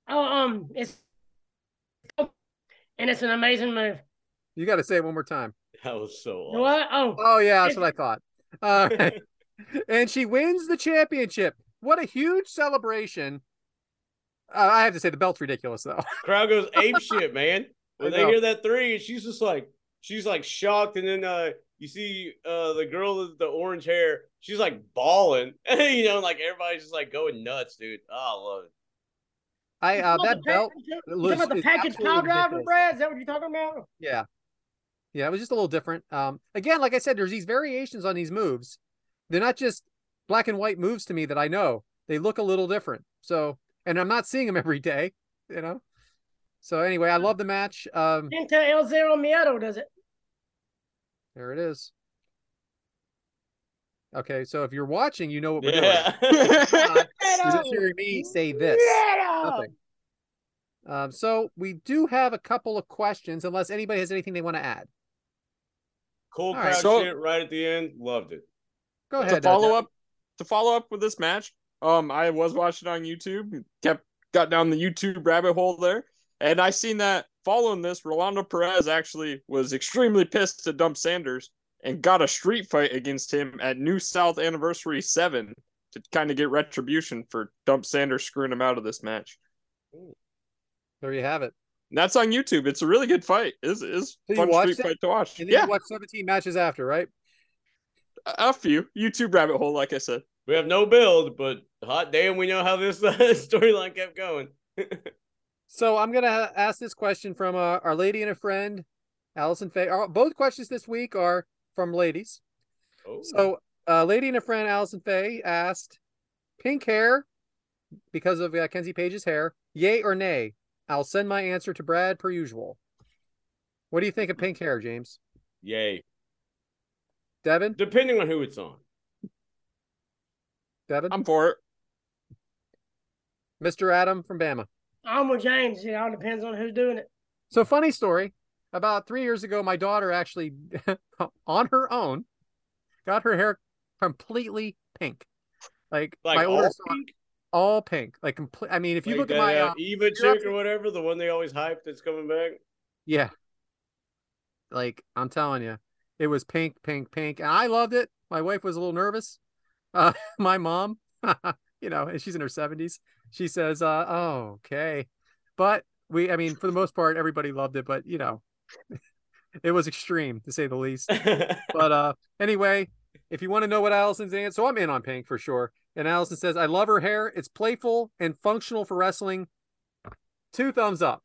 Oh, um, it's and it's an amazing move. You got to say it one more time. That was so awesome. What? Oh, Oh yeah, that's what I thought. All right. and she wins the championship. What a huge celebration! Uh, I have to say the belt's ridiculous though. crowd goes ape shit, man. When they hear that three, and she's just like, she's like shocked, and then uh, you see uh the girl with the orange hair, she's like bawling, you know, like everybody's just like going nuts, dude. Oh, I love it. I uh, that belt. You was- talking about the package absolutely pile driver, ridiculous. Brad? Is that what you're talking about? Yeah. Yeah, it was just a little different. Um, again, like I said, there's these variations on these moves. They're not just black and white moves to me that I know. They look a little different. So, and I'm not seeing them every day, you know. So anyway, I love the match. Um, Into El Zero Miedo, does it? there it is. Okay, so if you're watching, you know what we're doing. Yeah. You're just hearing me say this. Miedo! Nothing. Um, so we do have a couple of questions, unless anybody has anything they want to add. Cool All crowd right, so- shit right at the end. Loved it. Go ahead. uh, follow Devyn. up to follow up with this match um i was watching on youtube kept got down the youtube rabbit hole there and i seen that following this rolando perez actually was extremely pissed at dump sanders and got a street fight against him at new south anniversary 7 to kind of get retribution for dump sanders screwing him out of this match There you have it. And that's on youtube it's a really good fight it's, it's So fun street it? fight to watch And then yeah you watch 17 matches after, right? a a few youtube rabbit hole like i said We have no build, but hot damn, we know how this uh, storyline kept going. So I'm gonna ask this question from uh, our lady and a friend, Allison Faye. Both questions this week are from ladies. Oh. So, uh, lady and a friend, Allison Faye asked, "Pink hair because of uh, Kenzie Page's hair, yay or nay?" I'll send my answer to Brad per usual. What do you think of pink hair, James? yay. Devyn? Depending on who it's on. Devyn? i'm for it Mr. Adam from Bama. I'm with James. It all depends on who's doing it. So funny story. About three years ago, my daughter actually, on her own, got her hair completely pink. Like, Like my all older son, pink? All pink. Like complete. I mean, if you Like look at my, uh, uh, Eva chick or whatever, the one they always hype that's coming back. yeah, like I'm telling you, it was pink, pink, pink, and I loved it. My wife was a little nervous. Uh, my mom, you know, and she's in her seventies. She says, uh, "Oh, okay," but we, I mean, for the most part, everybody loved it. But you know, it was extreme to say the least. But uh anyway, if you want to know what Allison's in, so I'm in on Pink for sure. And Allison says, I love her hair. It's playful and functional for wrestling. Two thumbs up.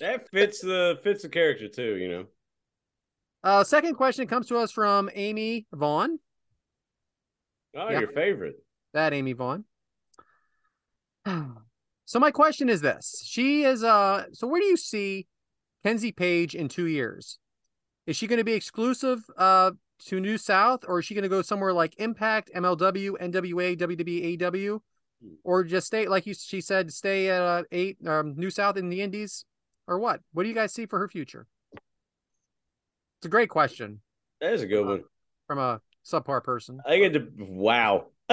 that fits the fits the character too, you know. Uh second question comes to us from Amy Vaughn. Oh, your favorite. That Amy Vaughn. So my question is this. She is uh so where do you see Kenzie Page in two years? Is she going to be exclusive uh to New South or is she going to go somewhere like Impact, MLW, NWA, WWE, AEW? Or just stay like you she said, stay at uh, eight um New South in the Indies? Or what? What do you guys see for her future? It's a great question That is a good one. from a subpar person. I get to wow.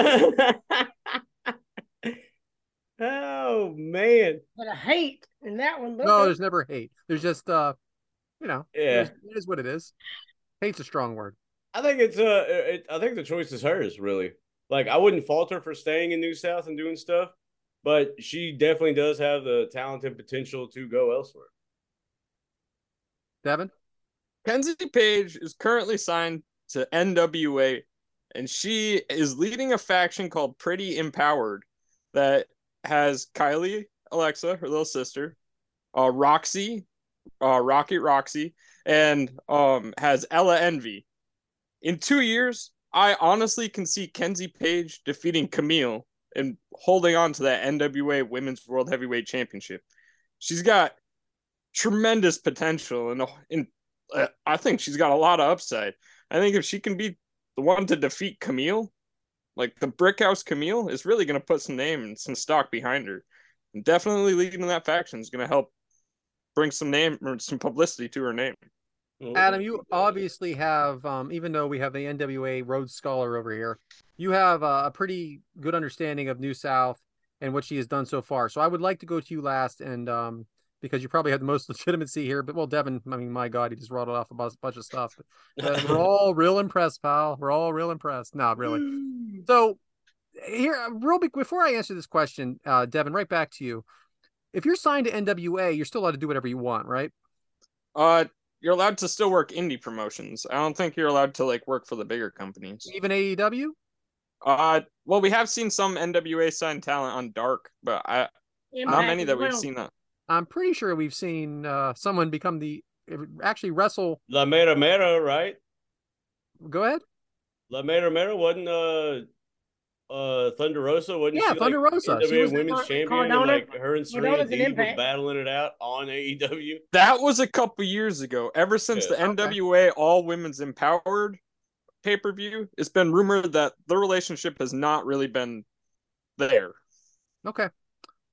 oh man. But I hate in that one. But No, okay. there's never hate. There's just uh you know, Yeah. it is what it is. Hate's a strong word. I think it's uh it, I think the choice is hers, really. Like I wouldn't fault her for staying in New South and doing stuff, but she definitely does have the talent and potential to go elsewhere. Devyn? Kenzie Page is currently signed to NWA, and she is leading a faction called Pretty Empowered that has Kylie, Alexa, her little sister, uh, Roxy, uh, Rocket Roxy, and um, has Ella Envy. In two years, I honestly can see Kenzie Page defeating Camille and holding on to that NWA Women's World Heavyweight Championship. She's got tremendous potential, and uh, I think she's got a lot of upside. I think if she can be the one to defeat Camille, like the Brickhouse Camille, is really going to put some name and some stock behind her. And definitely leading that faction is going to help bring some name or some publicity to her name. Adam, you obviously have, um, even though we have the NWA Rhodes Scholar over here, you have uh, a pretty good understanding of New South and what she has done so far. So I would like to go to you last, and um, because you probably have the most legitimacy here. But well, Devyn, I mean, my God, he just rattled off a bunch, of stuff. Uh, we're all real impressed, pal. We're all real impressed. No, really. So here, uh, real big before I answer this question, uh, Devyn, right back to you. If you're signed to NWA, you're still allowed to do whatever you want, right? Uh, you're allowed to still work indie promotions. I don't think you're allowed to like work for the bigger companies. Even AEW? Uh, well, we have seen some NWA signed talent on Dark, but I not many as that we've seen that. I'm pretty sure we've seen uh, someone become the actually wrestle. La Mera Mera, right? Go ahead. La Mera Mera wasn't uh uh Thunder Rosa, wasn't Yeah, she Thunder like, Rosa. She was- women's Car- champion and Cardona? like her and Serena Cardona's an Deeb were battling it out on AEW. That was a couple years ago. Ever since Yeah. the NWA All Women's Empowered pay per view, it's been rumored that the relationship has not really been there. Okay.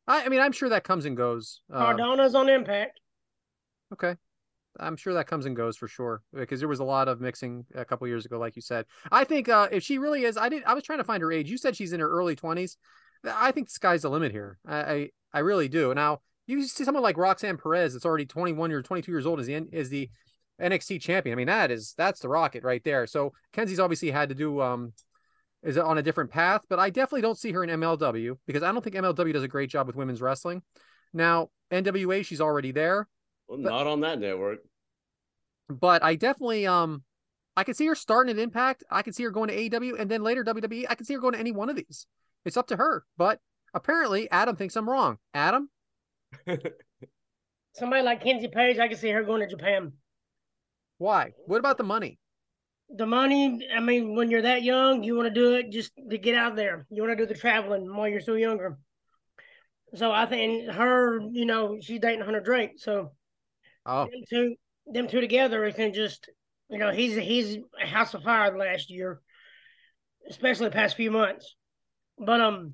I, I mean, I'm sure that comes and goes. Uh, Cardona's on Impact. okay. I'm sure that comes and goes for sure because there was a lot of mixing a couple years ago, like you said. I think uh, if she really is, I did. I was trying to find her age. You said she's in her early 20s. I think the sky's the limit here. I, I, I really do. Now you see someone like Roxanne Perez that's already 21 or 22 years old as the is the NXT champion. I mean, that is that's the rocket right there. So Kenzie's obviously had to do um is on a different path, but I definitely don't see her in MLW because I don't think MLW does a great job with women's wrestling. Now NWA, she's already there. Well, But- not on that network. but I definitely um I can see her starting at Impact. I can see her going to AEW and then later WWE. I can see her going to any one of these. It's up to her. But apparently Adam thinks I'm wrong. Adam, Somebody like Kenzie Page, I can see her going to Japan. why? What about the money? The money, I mean, when you're that young, you want to do it just to get out there. You want to do the traveling while you're still younger. So I think her, you know, she's dating Hunter Drake. So Oh, them two, them two together, it can just, you know, he's he's a house of fire last year, especially the past few months. But um,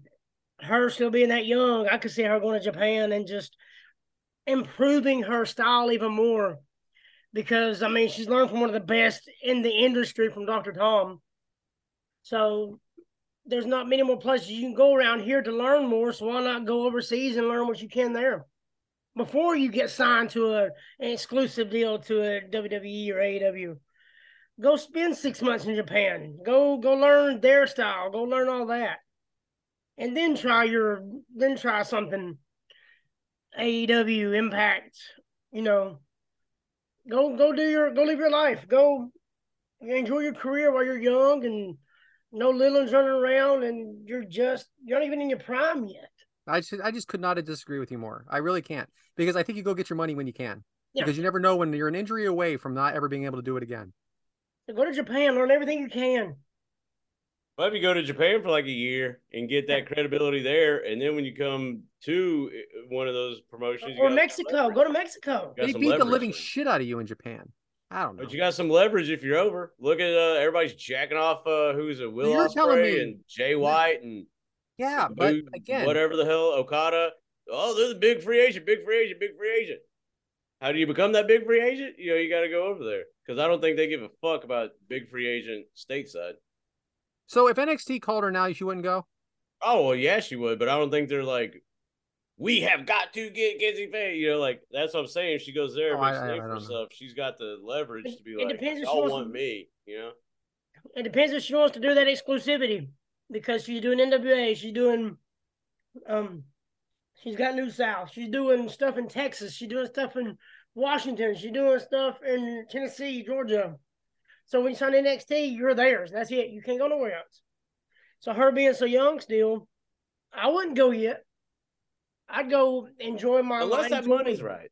her still being that young, I could see her going to Japan and just improving her style even more. Because I mean, she's learned from one of the best in the industry from Dr. Tom. So there's not many more places you can go around here to learn more. So why not go overseas and learn what you can there? Before you get signed to a, an exclusive deal to a WWE or AEW. Go spend six months in Japan. Go go learn their style. Go learn all that, and then try your then try something. AEW Impact. You know, go go do your go live your life. Go enjoy your career while you're young and no little ones running around and you're just you're not even in your prime yet. I just I just could not disagree with you more. I really can't because I think you go get your money when you can. Yeah. Because you never know when you're an injury away from not ever being able to do it again. So go to Japan, learn everything you can. Well, if you go to Japan for like a year and get that credibility there, and then when you come to uh, one of those promotions, Or Mexico. Go to Mexico. They some beat the living shit out of you in Japan. I don't know. But you got some leverage if you're over. Look at uh, everybody's jacking off. Uh, who's a Will You're telling Ospreay me- and Jay White and yeah, but Boo- again, whatever the hell Okada. Oh, they're the big free agent, big free agent, big free agent. How do you become that big free agent? You know, you got to go over there because I don't think they give a fuck about big free agent stateside. so if NXT called her now, she wouldn't go. Oh well, yeah, she would, but I don't think they're like, we have got to get Kenzie Page. You know, like that's what I'm saying. If she goes there, Oh, makes I- a I- name I for don't know. herself. She's got the leverage to be it like, depends if she y'all wants want to- me. You know, It depends if she wants to do that exclusivity because she's doing NWA. She's doing, um, she's got New South. She's doing stuff in Texas. She's doing stuff in Washington. She's doing stuff in Tennessee, Georgia. So when you sign NXT, you're theirs. That's it. You can't go nowhere else. So her being so young still, I wouldn't go yet. I'd go enjoy my unless life. that money's right.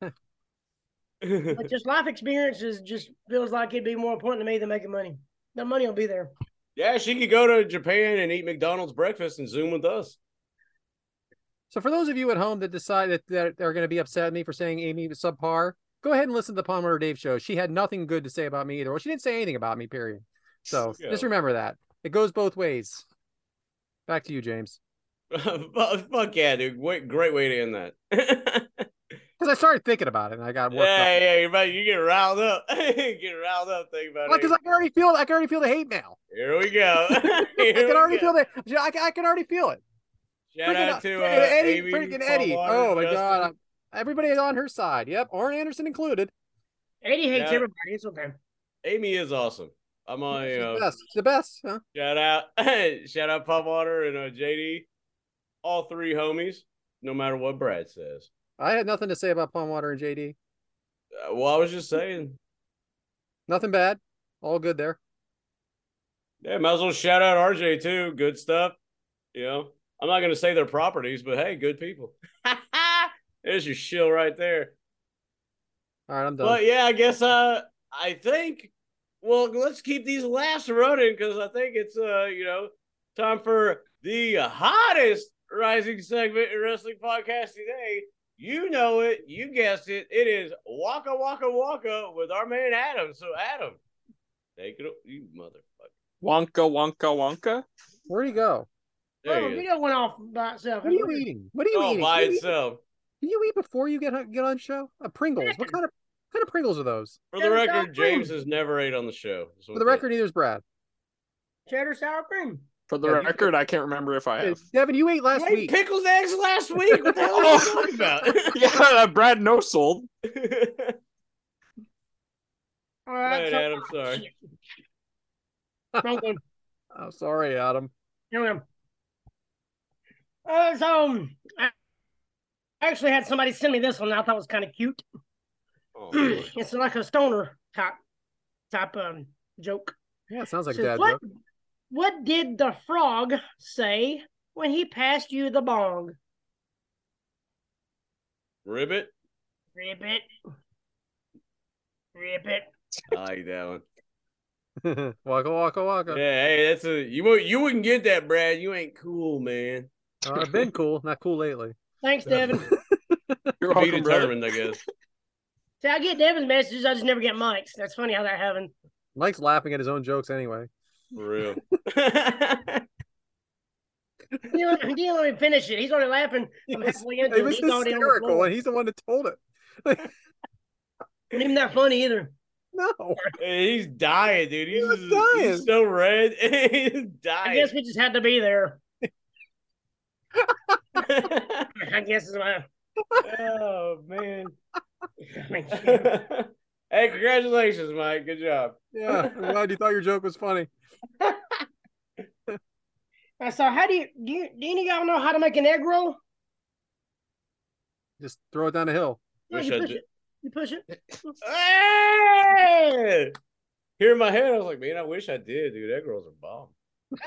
But just life experiences just feels like it'd be more important to me than making money. The money will be there. Yeah, she could go to Japan and eat McDonald's breakfast and Zoom with us. So for those of you at home that decide that they're going to be upset at me for saying Amy was subpar, go ahead and listen to the Palmer Dave show. She had nothing good to say about me either. Well, she didn't say anything about me. Period. So Yeah. just remember that it goes both ways. Back to you, James. Fuck yeah, dude! Great way to end that. yeah, Because I started thinking about it and I got worked up. yeah, you're about, you get riled up. get riled up. Think about Because it. I can already feel I can already feel the hate mail. Here we go. I can already feel the I can, I can already feel it. Shout Freaking- out to uh, Eddie, Amy, freaking Eddie. Oh my Justin. god, everybody is on her side. Yep, Orrin Anderson included. Eddie hates Yeah. everybody. It's okay. Amy is awesome. I'm on. She's You the know, best. The best. Huh? shout out, shout out, Pop Water and uh, JD, all three homies. No matter what Brad says. I had nothing to say about Palm Water and JD. Uh, well, I was just saying. Nothing bad. All good there. Yeah, might as well shout out RJ too. Good stuff. You know, I'm not gonna say their properties, but hey, good people. There's your shill right there. All right, I'm done. But yeah, I guess uh I think well let's keep these laughs running because I think it's uh, you know, time for the hottest rising segment in wrestling podcast today. You know it, you guessed it. It is Waka Waka Waka with our man Adam. So Adam, take it, you motherfucker. Wonka, Wonka, Wonka. Where'd he go? There Oh, you go. video went off by itself. What are you eating? What are you Oh, eating? by you eat- itself. Can you eat before you get on- get on show? Uh, Pringles. What kind of what kind of Pringles are those? For the Cheddar record, sour cream. James has never ate on the show. So For the record, neither's Brad. Cheddar sour cream. For the Yeah, you- record, I can't remember if I have. Devyn, you ate last You ate week. pickles eggs last week. What the hell are you talking about? yeah, uh, Brad no sold. All right. Right, so- Adam, sorry. Wrong one. Oh, sorry, Adam. Here. Uh, so um, I actually had somebody send me this one. I thought it was kind of cute. Oh, it's like a stoner type type um joke. Yeah, it sounds like a Says, dad what, joke. What did the frog say when he passed you the bong? Ribbit. Ribbit. Ribbit. I like that one. waka waka waka. Yeah, hey, that's a you. You wouldn't get that, Brad. You ain't cool, man. Uh, I've been cool, not cool lately. Thanks, Devyn. You're To be welcome, brother. determined, I guess. See, I get Devyn's messages. I just never get Mike's. That's funny how that happened. Mike's laughing at his own jokes anyway. For real. He didn't, he didn't let me finish it. He's already laughing. I'm It was, halfway into it it. was He's already on the hysterical, and he's the one that told it. Ain't even that funny either. No, Hey, he's dying, dude. He's, was just- dying. he's so red. he's dying. I guess we just had to be there. I guess it's my. oh man. I mean, hey, congratulations, Mike. Good job. yeah, I'm glad you thought your joke was funny. So how do you do? You, do any of y'all know how to make an egg roll? Just throw it down the hill. Yeah, Wish you I push did. it. You push it. Hey! Here in my head, I was like, man, I wish I did, dude. Egg rolls are bomb.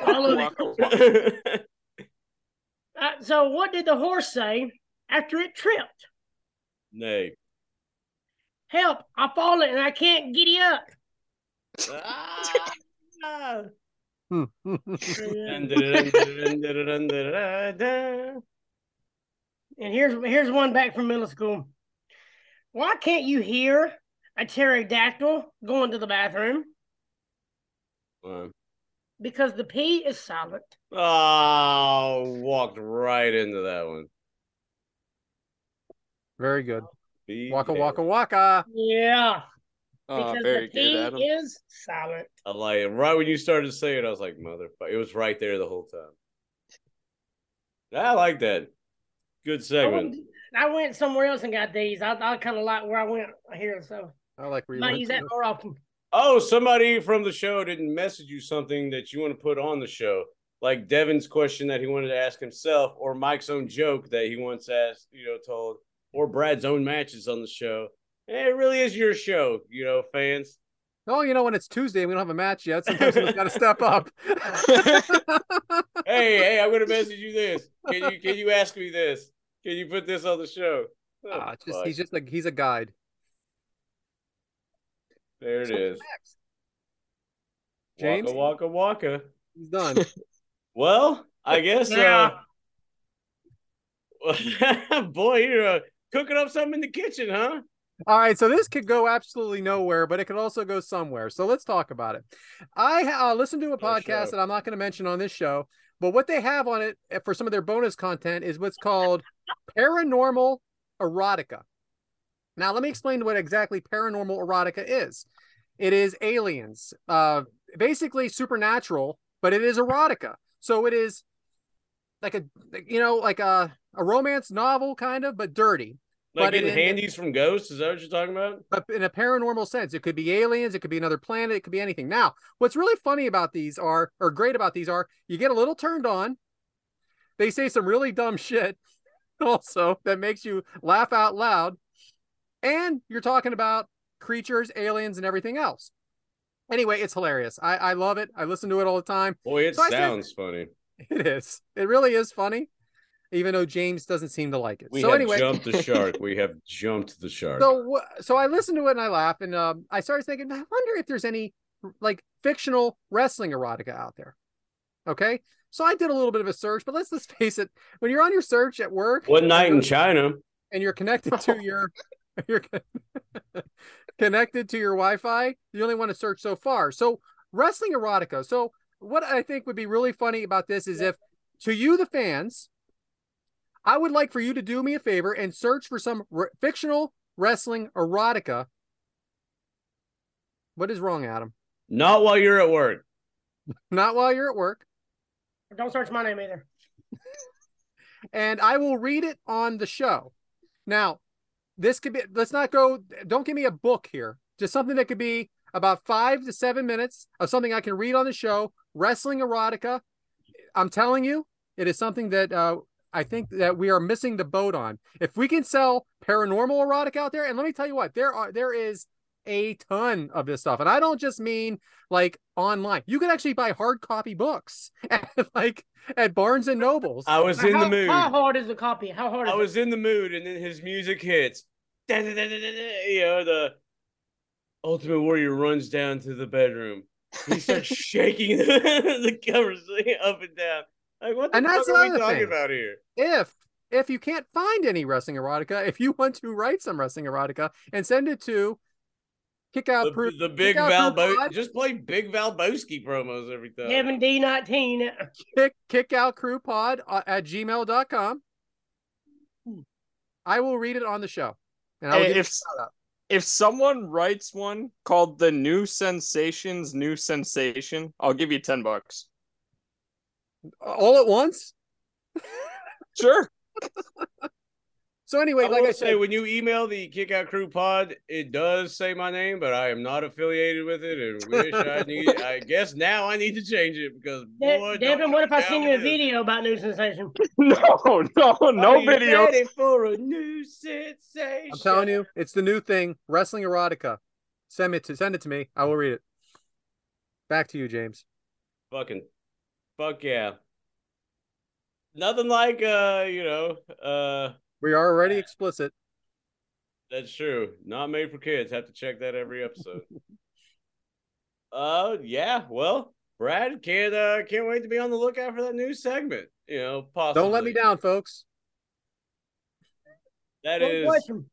All of it. Waka, waka. Uh, so what did the horse say after it tripped? Nay. Help! I fallen and I can't giddy up. Ah! And here's here's one back from middle school. Why can't you hear a pterodactyl going to the bathroom? Um, Because the P is silent. Oh, walked right into that one. Very good. Be Waka careful. waka waka. Yeah, Oh, because very the P good, Adam. is silent. I like it. Right when you started saying it, I was like, motherfucker. It was right there the whole time. I like that. Good I segment. went, I went somewhere else and got these. I, I kind of like where I went here, so I like where you might went use that more often. Oh, somebody from the show didn't message you something that you want to put on the show. Like Devyn's question that he wanted to ask himself, or Mike's own joke that he once asked, you know, told, or Brad's own matches on the show. Eh, It really is your show, you know, fans. Oh, you know, when it's Tuesday, we don't have a match yet. Sometimes someone's got to step up. Hey, hey, I'm gonna message you this. Can you can you ask me this? Can you put this on the show? Oh, Ah, just he's just like he's a guide. there it So what's is. next? James? Waka waka waka. He's done. Well, I guess Yeah. uh boy, you're uh, cooking up something in the kitchen, huh? All right, so this could go absolutely nowhere, but it could also go somewhere. So let's talk about it. I uh, listened to a podcast show. that I'm not going to mention on this show, but what they have on it for some of their bonus content is what's called paranormal erotica. Now, let me explain what exactly paranormal erotica is. It is aliens, uh, basically supernatural, but it is erotica. So it is like a, you know, like a, a romance novel kind of, but dirty. Like But getting it- handies from ghosts? Is that what you're talking about? but in a paranormal sense. It could be aliens, it could be another planet, it could be anything. Now, what's really funny about these are, or great about these are, you get a little turned on. They say some really dumb shit also that makes you laugh out loud. and you're talking about creatures, aliens, and everything else. Anyway, it's hilarious. I, I love it. I listen to it all the time. Boy, it So I said- sounds funny. It is. It really is funny, even though James doesn't seem to like it. We so have anyway, jumped the shark. We have jumped the shark. so so I listened to it and I laugh, and um, I started thinking, I wonder if there's any like fictional wrestling erotica out there. Okay, so I did a little bit of a search, but let's let's face it, when you're on your search at work, One night in China. and you're connected to your you're connected to your Wi-Fi, you only want to search so far. So wrestling erotica. So what I think would be really funny about this is if to you the fans, I would like for you to do me a favor and search for some r- fictional wrestling erotica. What is wrong, Adam? Not while you're at work. Not while you're at work. Don't search my name either. and I will read it on the show. Now, this could be, let's not go, don't give me a book here. Just something that could be about five to seven minutes of something I can read on the show. Wrestling erotica. I'm telling you, it is something that uh, I think that we are missing the boat on. If we can sell paranormal erotic out there, and let me tell you what, there are, there is a ton of this stuff. And I don't just mean like online. You can actually buy hard copy books at like at Barnes and Nobles. I was Now, in how, the mood. How hard is the copy? How hard is I was in the mood, and then his music hits. You know, the Ultimate Warrior runs down to the bedroom. He starts shaking the, the covers up and down. Like, what the And fuck that's are we another talking thing. about here? if if you can't find any wrestling erotica, if you want to write some wrestling erotica and send it to kick out The, proof the big Kick Out Proof Valbo just play big Valbowski promos every time. Kevin D nineteen. kick kick out crew pod uh, at gmail.com. I will read it on the show. And I will Hey, give if you a shout out. if someone writes one called the New Sensations New Sensation, I'll give you ten bucks. all at once. Sure. So anyway, I like will I say, said, when you email the Kick Out Crew Pod, it does say my name, but I am not affiliated with it, and wish I need. I guess now I need to change it because De- boy, Devyn, what if I send you a video about new sensation? No, no, no Are you ready for a new sensation. I'm telling you, it's the new thing, wrestling erotica. Send it to send it to me. I will read it. Back to you, James. fucking, fuck yeah. Nothing like uh, you know, uh, We are already explicit. that's true. Not made for kids. Have to check that every episode. uh, yeah. Well, Brad can't uh can't wait to be on the lookout for that new segment. You know, possibly. Don't let me down, folks. That One is. question.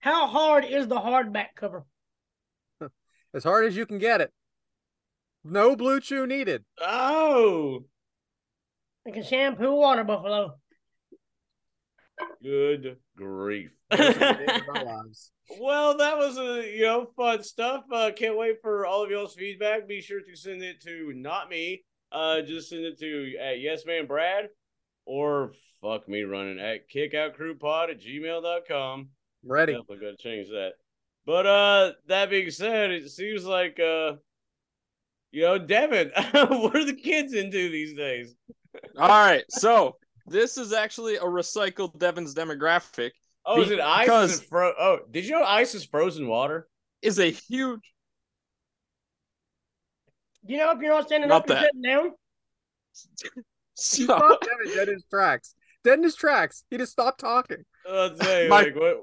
How hard is the hardback cover? As hard as you can get it. No blue chew needed. Oh, Like a shampoo water buffalo. Good grief. Days of our lives. Well, that was a you know fun stuff. Uh, can't wait for all of y'all's feedback. Be sure to send it to not me. Uh, just send it to at Yes Man Brad or fuck me running at kickoutcrewpod at gmail.com. Ready. Definitely gotta change that. But uh, that being said, it seems like uh, you know, Devyn, what are the kids into these days? All right, so this is actually a recycled Devyn's demographic. Oh, is it ice? Is it fro- oh, did you know ice is frozen water? Is a huge You know, if you're not standing Not up, you're that. sitting down. He so, stopped Devyn dead in his tracks. Dead in his tracks. He just stopped talking. Uh, Let's say, My- like, what,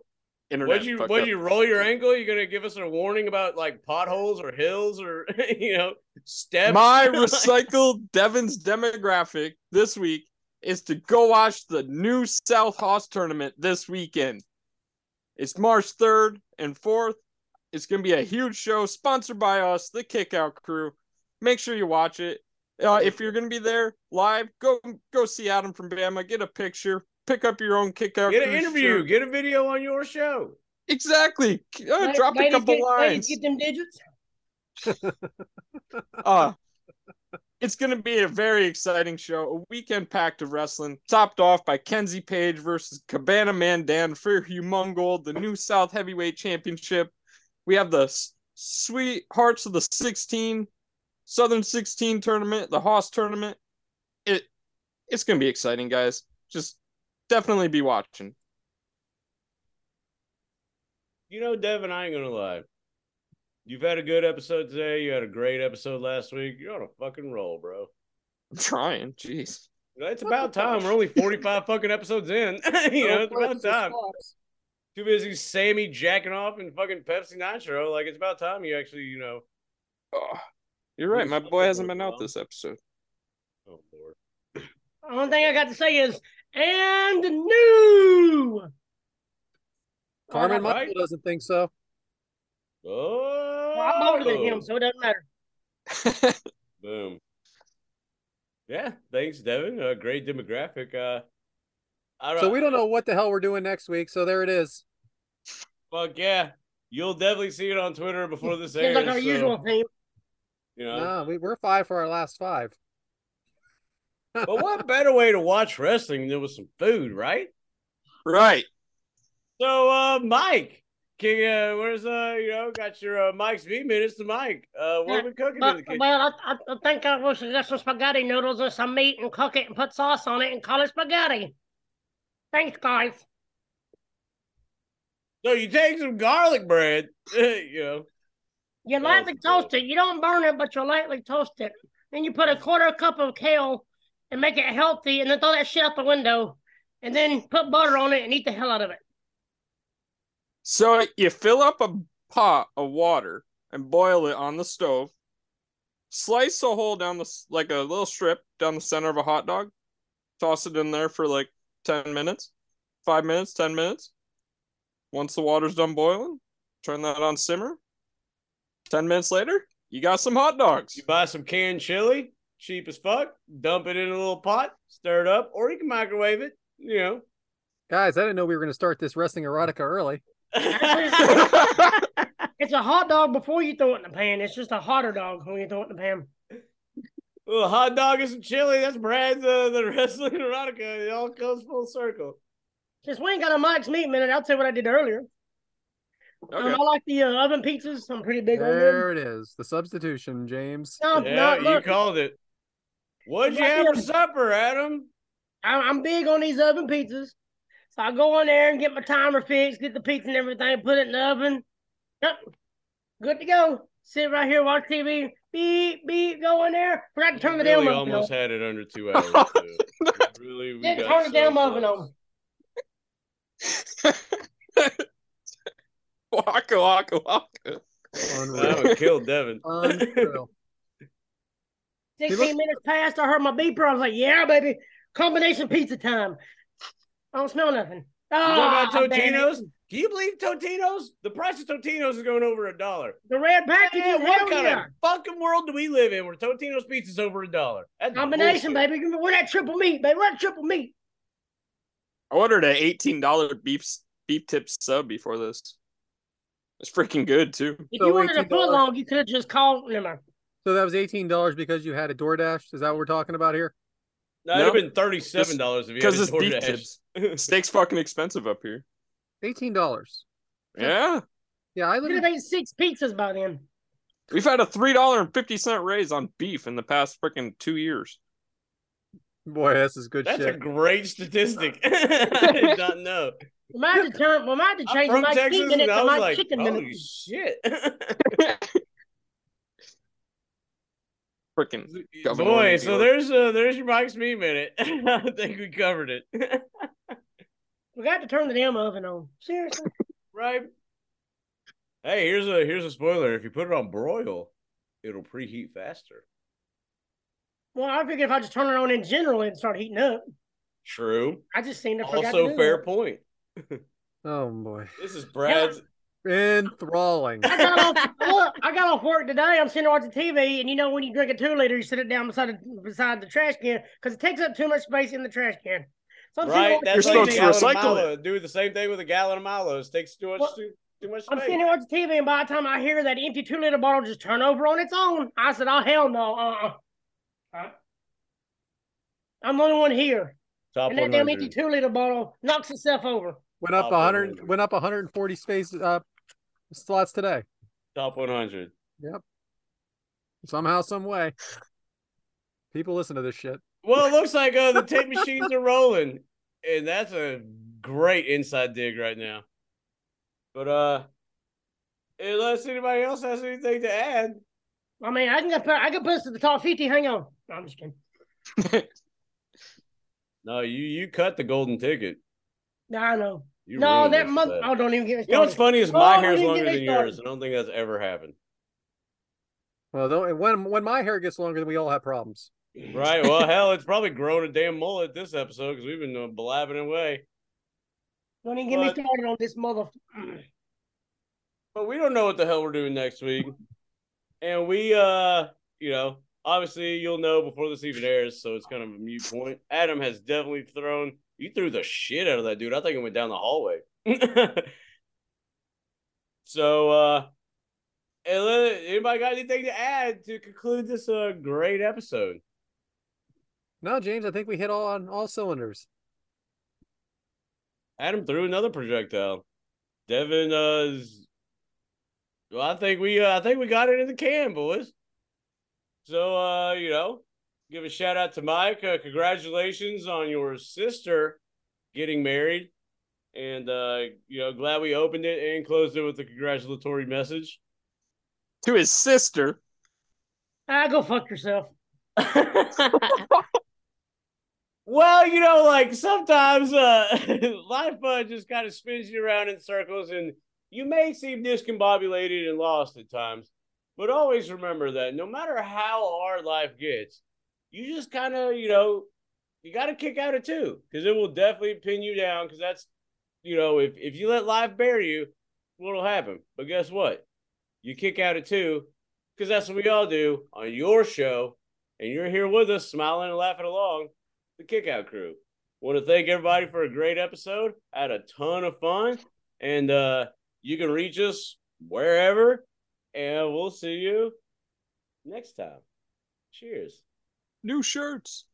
internet. What'd you fucked what up. you roll your ankle? You're gonna give us a warning about like potholes or hills or you know steps? My recycled Devyn's demographic this week is to go watch the new South Hoss tournament this weekend. It's March 3rd and 4th. It's going to be a huge show sponsored by us, the Kickout Crew. Make sure you watch it. Uh, if you're going to be there live, go go see Adam from Bama, get a picture, pick up your own Kickout get an Crew interview, shirt. get a video on your show. Exactly. Uh, La- drop a couple get, lines. Get them digits. uh it's going to be a very exciting show. A weekend packed of wrestling, topped off by Kenzie Page versus Cabana Man Dan for Humongold, the new South Heavyweight Championship. We have the S- Sweet Hearts of the 16 Southern 16 tournament, the Hoss tournament. It it's going to be exciting, guys. Just definitely be watching. You know, Devyn, I ain't gonna lie. You've had a good episode today. You had a great episode last week. You're on a fucking roll, bro. I'm trying. Jeez. It's about time. We're only 45 fucking episodes in. you know, it's about time. Too busy Sammy jacking off and fucking Pepsi Nitro. Like, it's about time you actually, you know. Oh, you're right. My boy hasn't been out this episode. Oh, Lord. The only thing I got to say is, and new. Carmen Well, Michael doesn't think so. Oh, I'm older than him, so it doesn't matter. Boom. Yeah, thanks, Devyn. A great demographic. Uh, I don't, So we don't know what the hell we're doing next week. So there it is. Fuck yeah, you'll definitely see it on Twitter before this Seems airs. like our so, usual theme. You know, No, we, we're five for our last five. but what better way to watch wrestling than with some food, right? right. So, uh, Mike, can, uh, where's uh, you know, got your uh, Mike's V minutes to Mike. Uh, what are we cooking in the kitchen? well, I, I, think I wish get some spaghetti noodles and some meat and cook it and put sauce on it and call it spaghetti. Thanks, guys. So you take some garlic bread, you know. You lightly toast it. You don't burn it, but you lightly toast it. Then you put a quarter cup of kale and make it healthy, and then throw that shit out the window, and then put butter on it and eat the hell out of it. So you fill up a pot of water and boil it on the stove. Slice a hole down the like a little strip down the center of a hot dog. Toss it in there for like 10 minutes. 5 minutes, 10 minutes. Once the water's done boiling, turn that on simmer. 10 minutes later, you got some hot dogs. You buy some canned chili, cheap as fuck, dump it in a little pot, stir it up, or you can microwave it, you know. Guys, I didn't know we were going to start this wrestling erotica early. It's a hot dog before you throw it in the pan. It's just a hotter dog when you throw it in the pan. Well, hot dog and some chili. That's Brad's uh, the wrestling erotica. It all comes full circle. Since we ain't got a Mike's meat minute, I'll tell you what I did earlier. Um, Okay. I like the uh, oven pizzas. I'm pretty big on them. There it is. The substitution, James. No, Yeah, no, you called it. What'd you Yeah, have for supper, Adam? I- I'm big on these oven pizzas. So I go in there and get my timer fixed, get the pizza and everything, put it in the oven. Yep. Good to go. Sit right here, watch TV. Beep, beep, go in there. Forgot to turn the really damn oven on. almost had it under two hours. really, we Didn't got turn the so damn oven on. waka waka waka. Unreal. That would kill Devyn. Unreal. 16 look- minutes passed. I heard my beeper. I was like, yeah, baby. Combination pizza time. I don't smell nothing. You know about Ah, damn it. Totino's? Can you believe Totino's? The price of Totino's is going over a dollar. The red package Yeah, is what kind yeah. of fucking world do we live in where Totino's pizza's over a dollar? That's Combination, bullshit. baby. We're that triple meat, baby. We're that triple meat. I ordered an eighteen dollar beef beef tip sub before this. It's freaking good too. If So you wanted a $18. foot long, you could have just called. Never mind. So that was eighteen dollars because you had a DoorDash. Is that what we're talking about here? No, it'd have been thirty-seven dollars if you Because had it's a beef DoorDash. tips. Steak's fucking expensive up here. Eighteen dollars. Yeah. Yeah, I You live. could In, have ate six pizzas by then. We've had a three dollar and fifty cent raise on beef in the past freaking two years. boy, this is good shit. That's a great statistic. I did not know. We might have to turn. We might have to I'm change my Texas, meat minute I to was my like, chicken "Holy minute. shit!" Freaking Governor Boy, so there's uh, there's your Mike's me minute. I think we covered it, We got to turn the damn oven on. Seriously. right? Hey, here's a here's a spoiler. If you put it on broil, it'll preheat faster. Well, I figured if I just turn it on in general, it'd start heating up. True. I just seem to forgot to Also, do fair that. point. Oh boy, This is Brad's. Enthralling. I got off. Look, I got off work today. I'm sitting there watching TV, and you know when you drink a two liter, you sit it down beside the, beside the trash can because it takes up too much space in the trash can. So I'm Right, that's You're like supposed to recycle Milo. Do the same thing with a gallon of Milos. Takes too much Well, too, too much I'm space. sitting here watching TV, and by the time I hear that empty two liter bottle just turn over on its own, I said, "Oh hell no!" Uh-uh. I'm the only one here, Top and that damn empty two liter bottle knocks itself over. Went up a hundred. 100. Went up 140 space uh, slots today. Top 100. Yep. Somehow, some way. People listen to this shit. Well, it looks like uh, the tape machines are rolling, and that's a great inside dig right now. But uh, unless anybody else has anything to add. I mean, I can get put, I can put us to the top fifty. Hang on, no, I'm just kidding. No, you you cut the golden ticket. No, I know. You no, ruined that us month. for Oh, don't even get me You know what's funny is Oh, my don't hair's longer than yours. I don't think that's ever happened. Well, don't, when when my hair gets longer, then we all have problems. Right. Well, hell, it's probably grown a damn mullet this episode because we've been uh, blabbing away. Don't even get me started on this mother. But we don't know what the hell we're doing next week. And we, uh, you know, obviously you'll know before this even airs, so it's kind of a mute point. Adam has definitely thrown, you threw the shit out of that dude. I think it went down the hallway. so, uh, anybody got anything to add to conclude this uh, great episode? No, James, I think we hit all on all cylinders. Adam threw another projectile. Devyn, uh, well, I think we, uh, I think we got it in the can, boys. So, uh, you know, give a shout out to Mike. Uh, congratulations on your sister getting married, and uh, you know, glad we opened it and closed it with a congratulatory message. to his sister. Ah, go fuck yourself. Well, you know, like sometimes uh life uh, just kind of spins you around in circles and you may seem discombobulated and lost at times. But always remember that no matter how hard life gets, you just kind of, you know, you got to kick out of two because it will definitely pin you down because that's, you know, if, if you let life bury you, what'll happen? But guess what? You kick out of two because that's what we all do on your show. And you're here with us, smiling and laughing along the Kickout Crew. Want to thank everybody for a great episode. Had a ton of fun, and uh, you can reach us wherever, and we'll see you next time. Cheers. New shirts.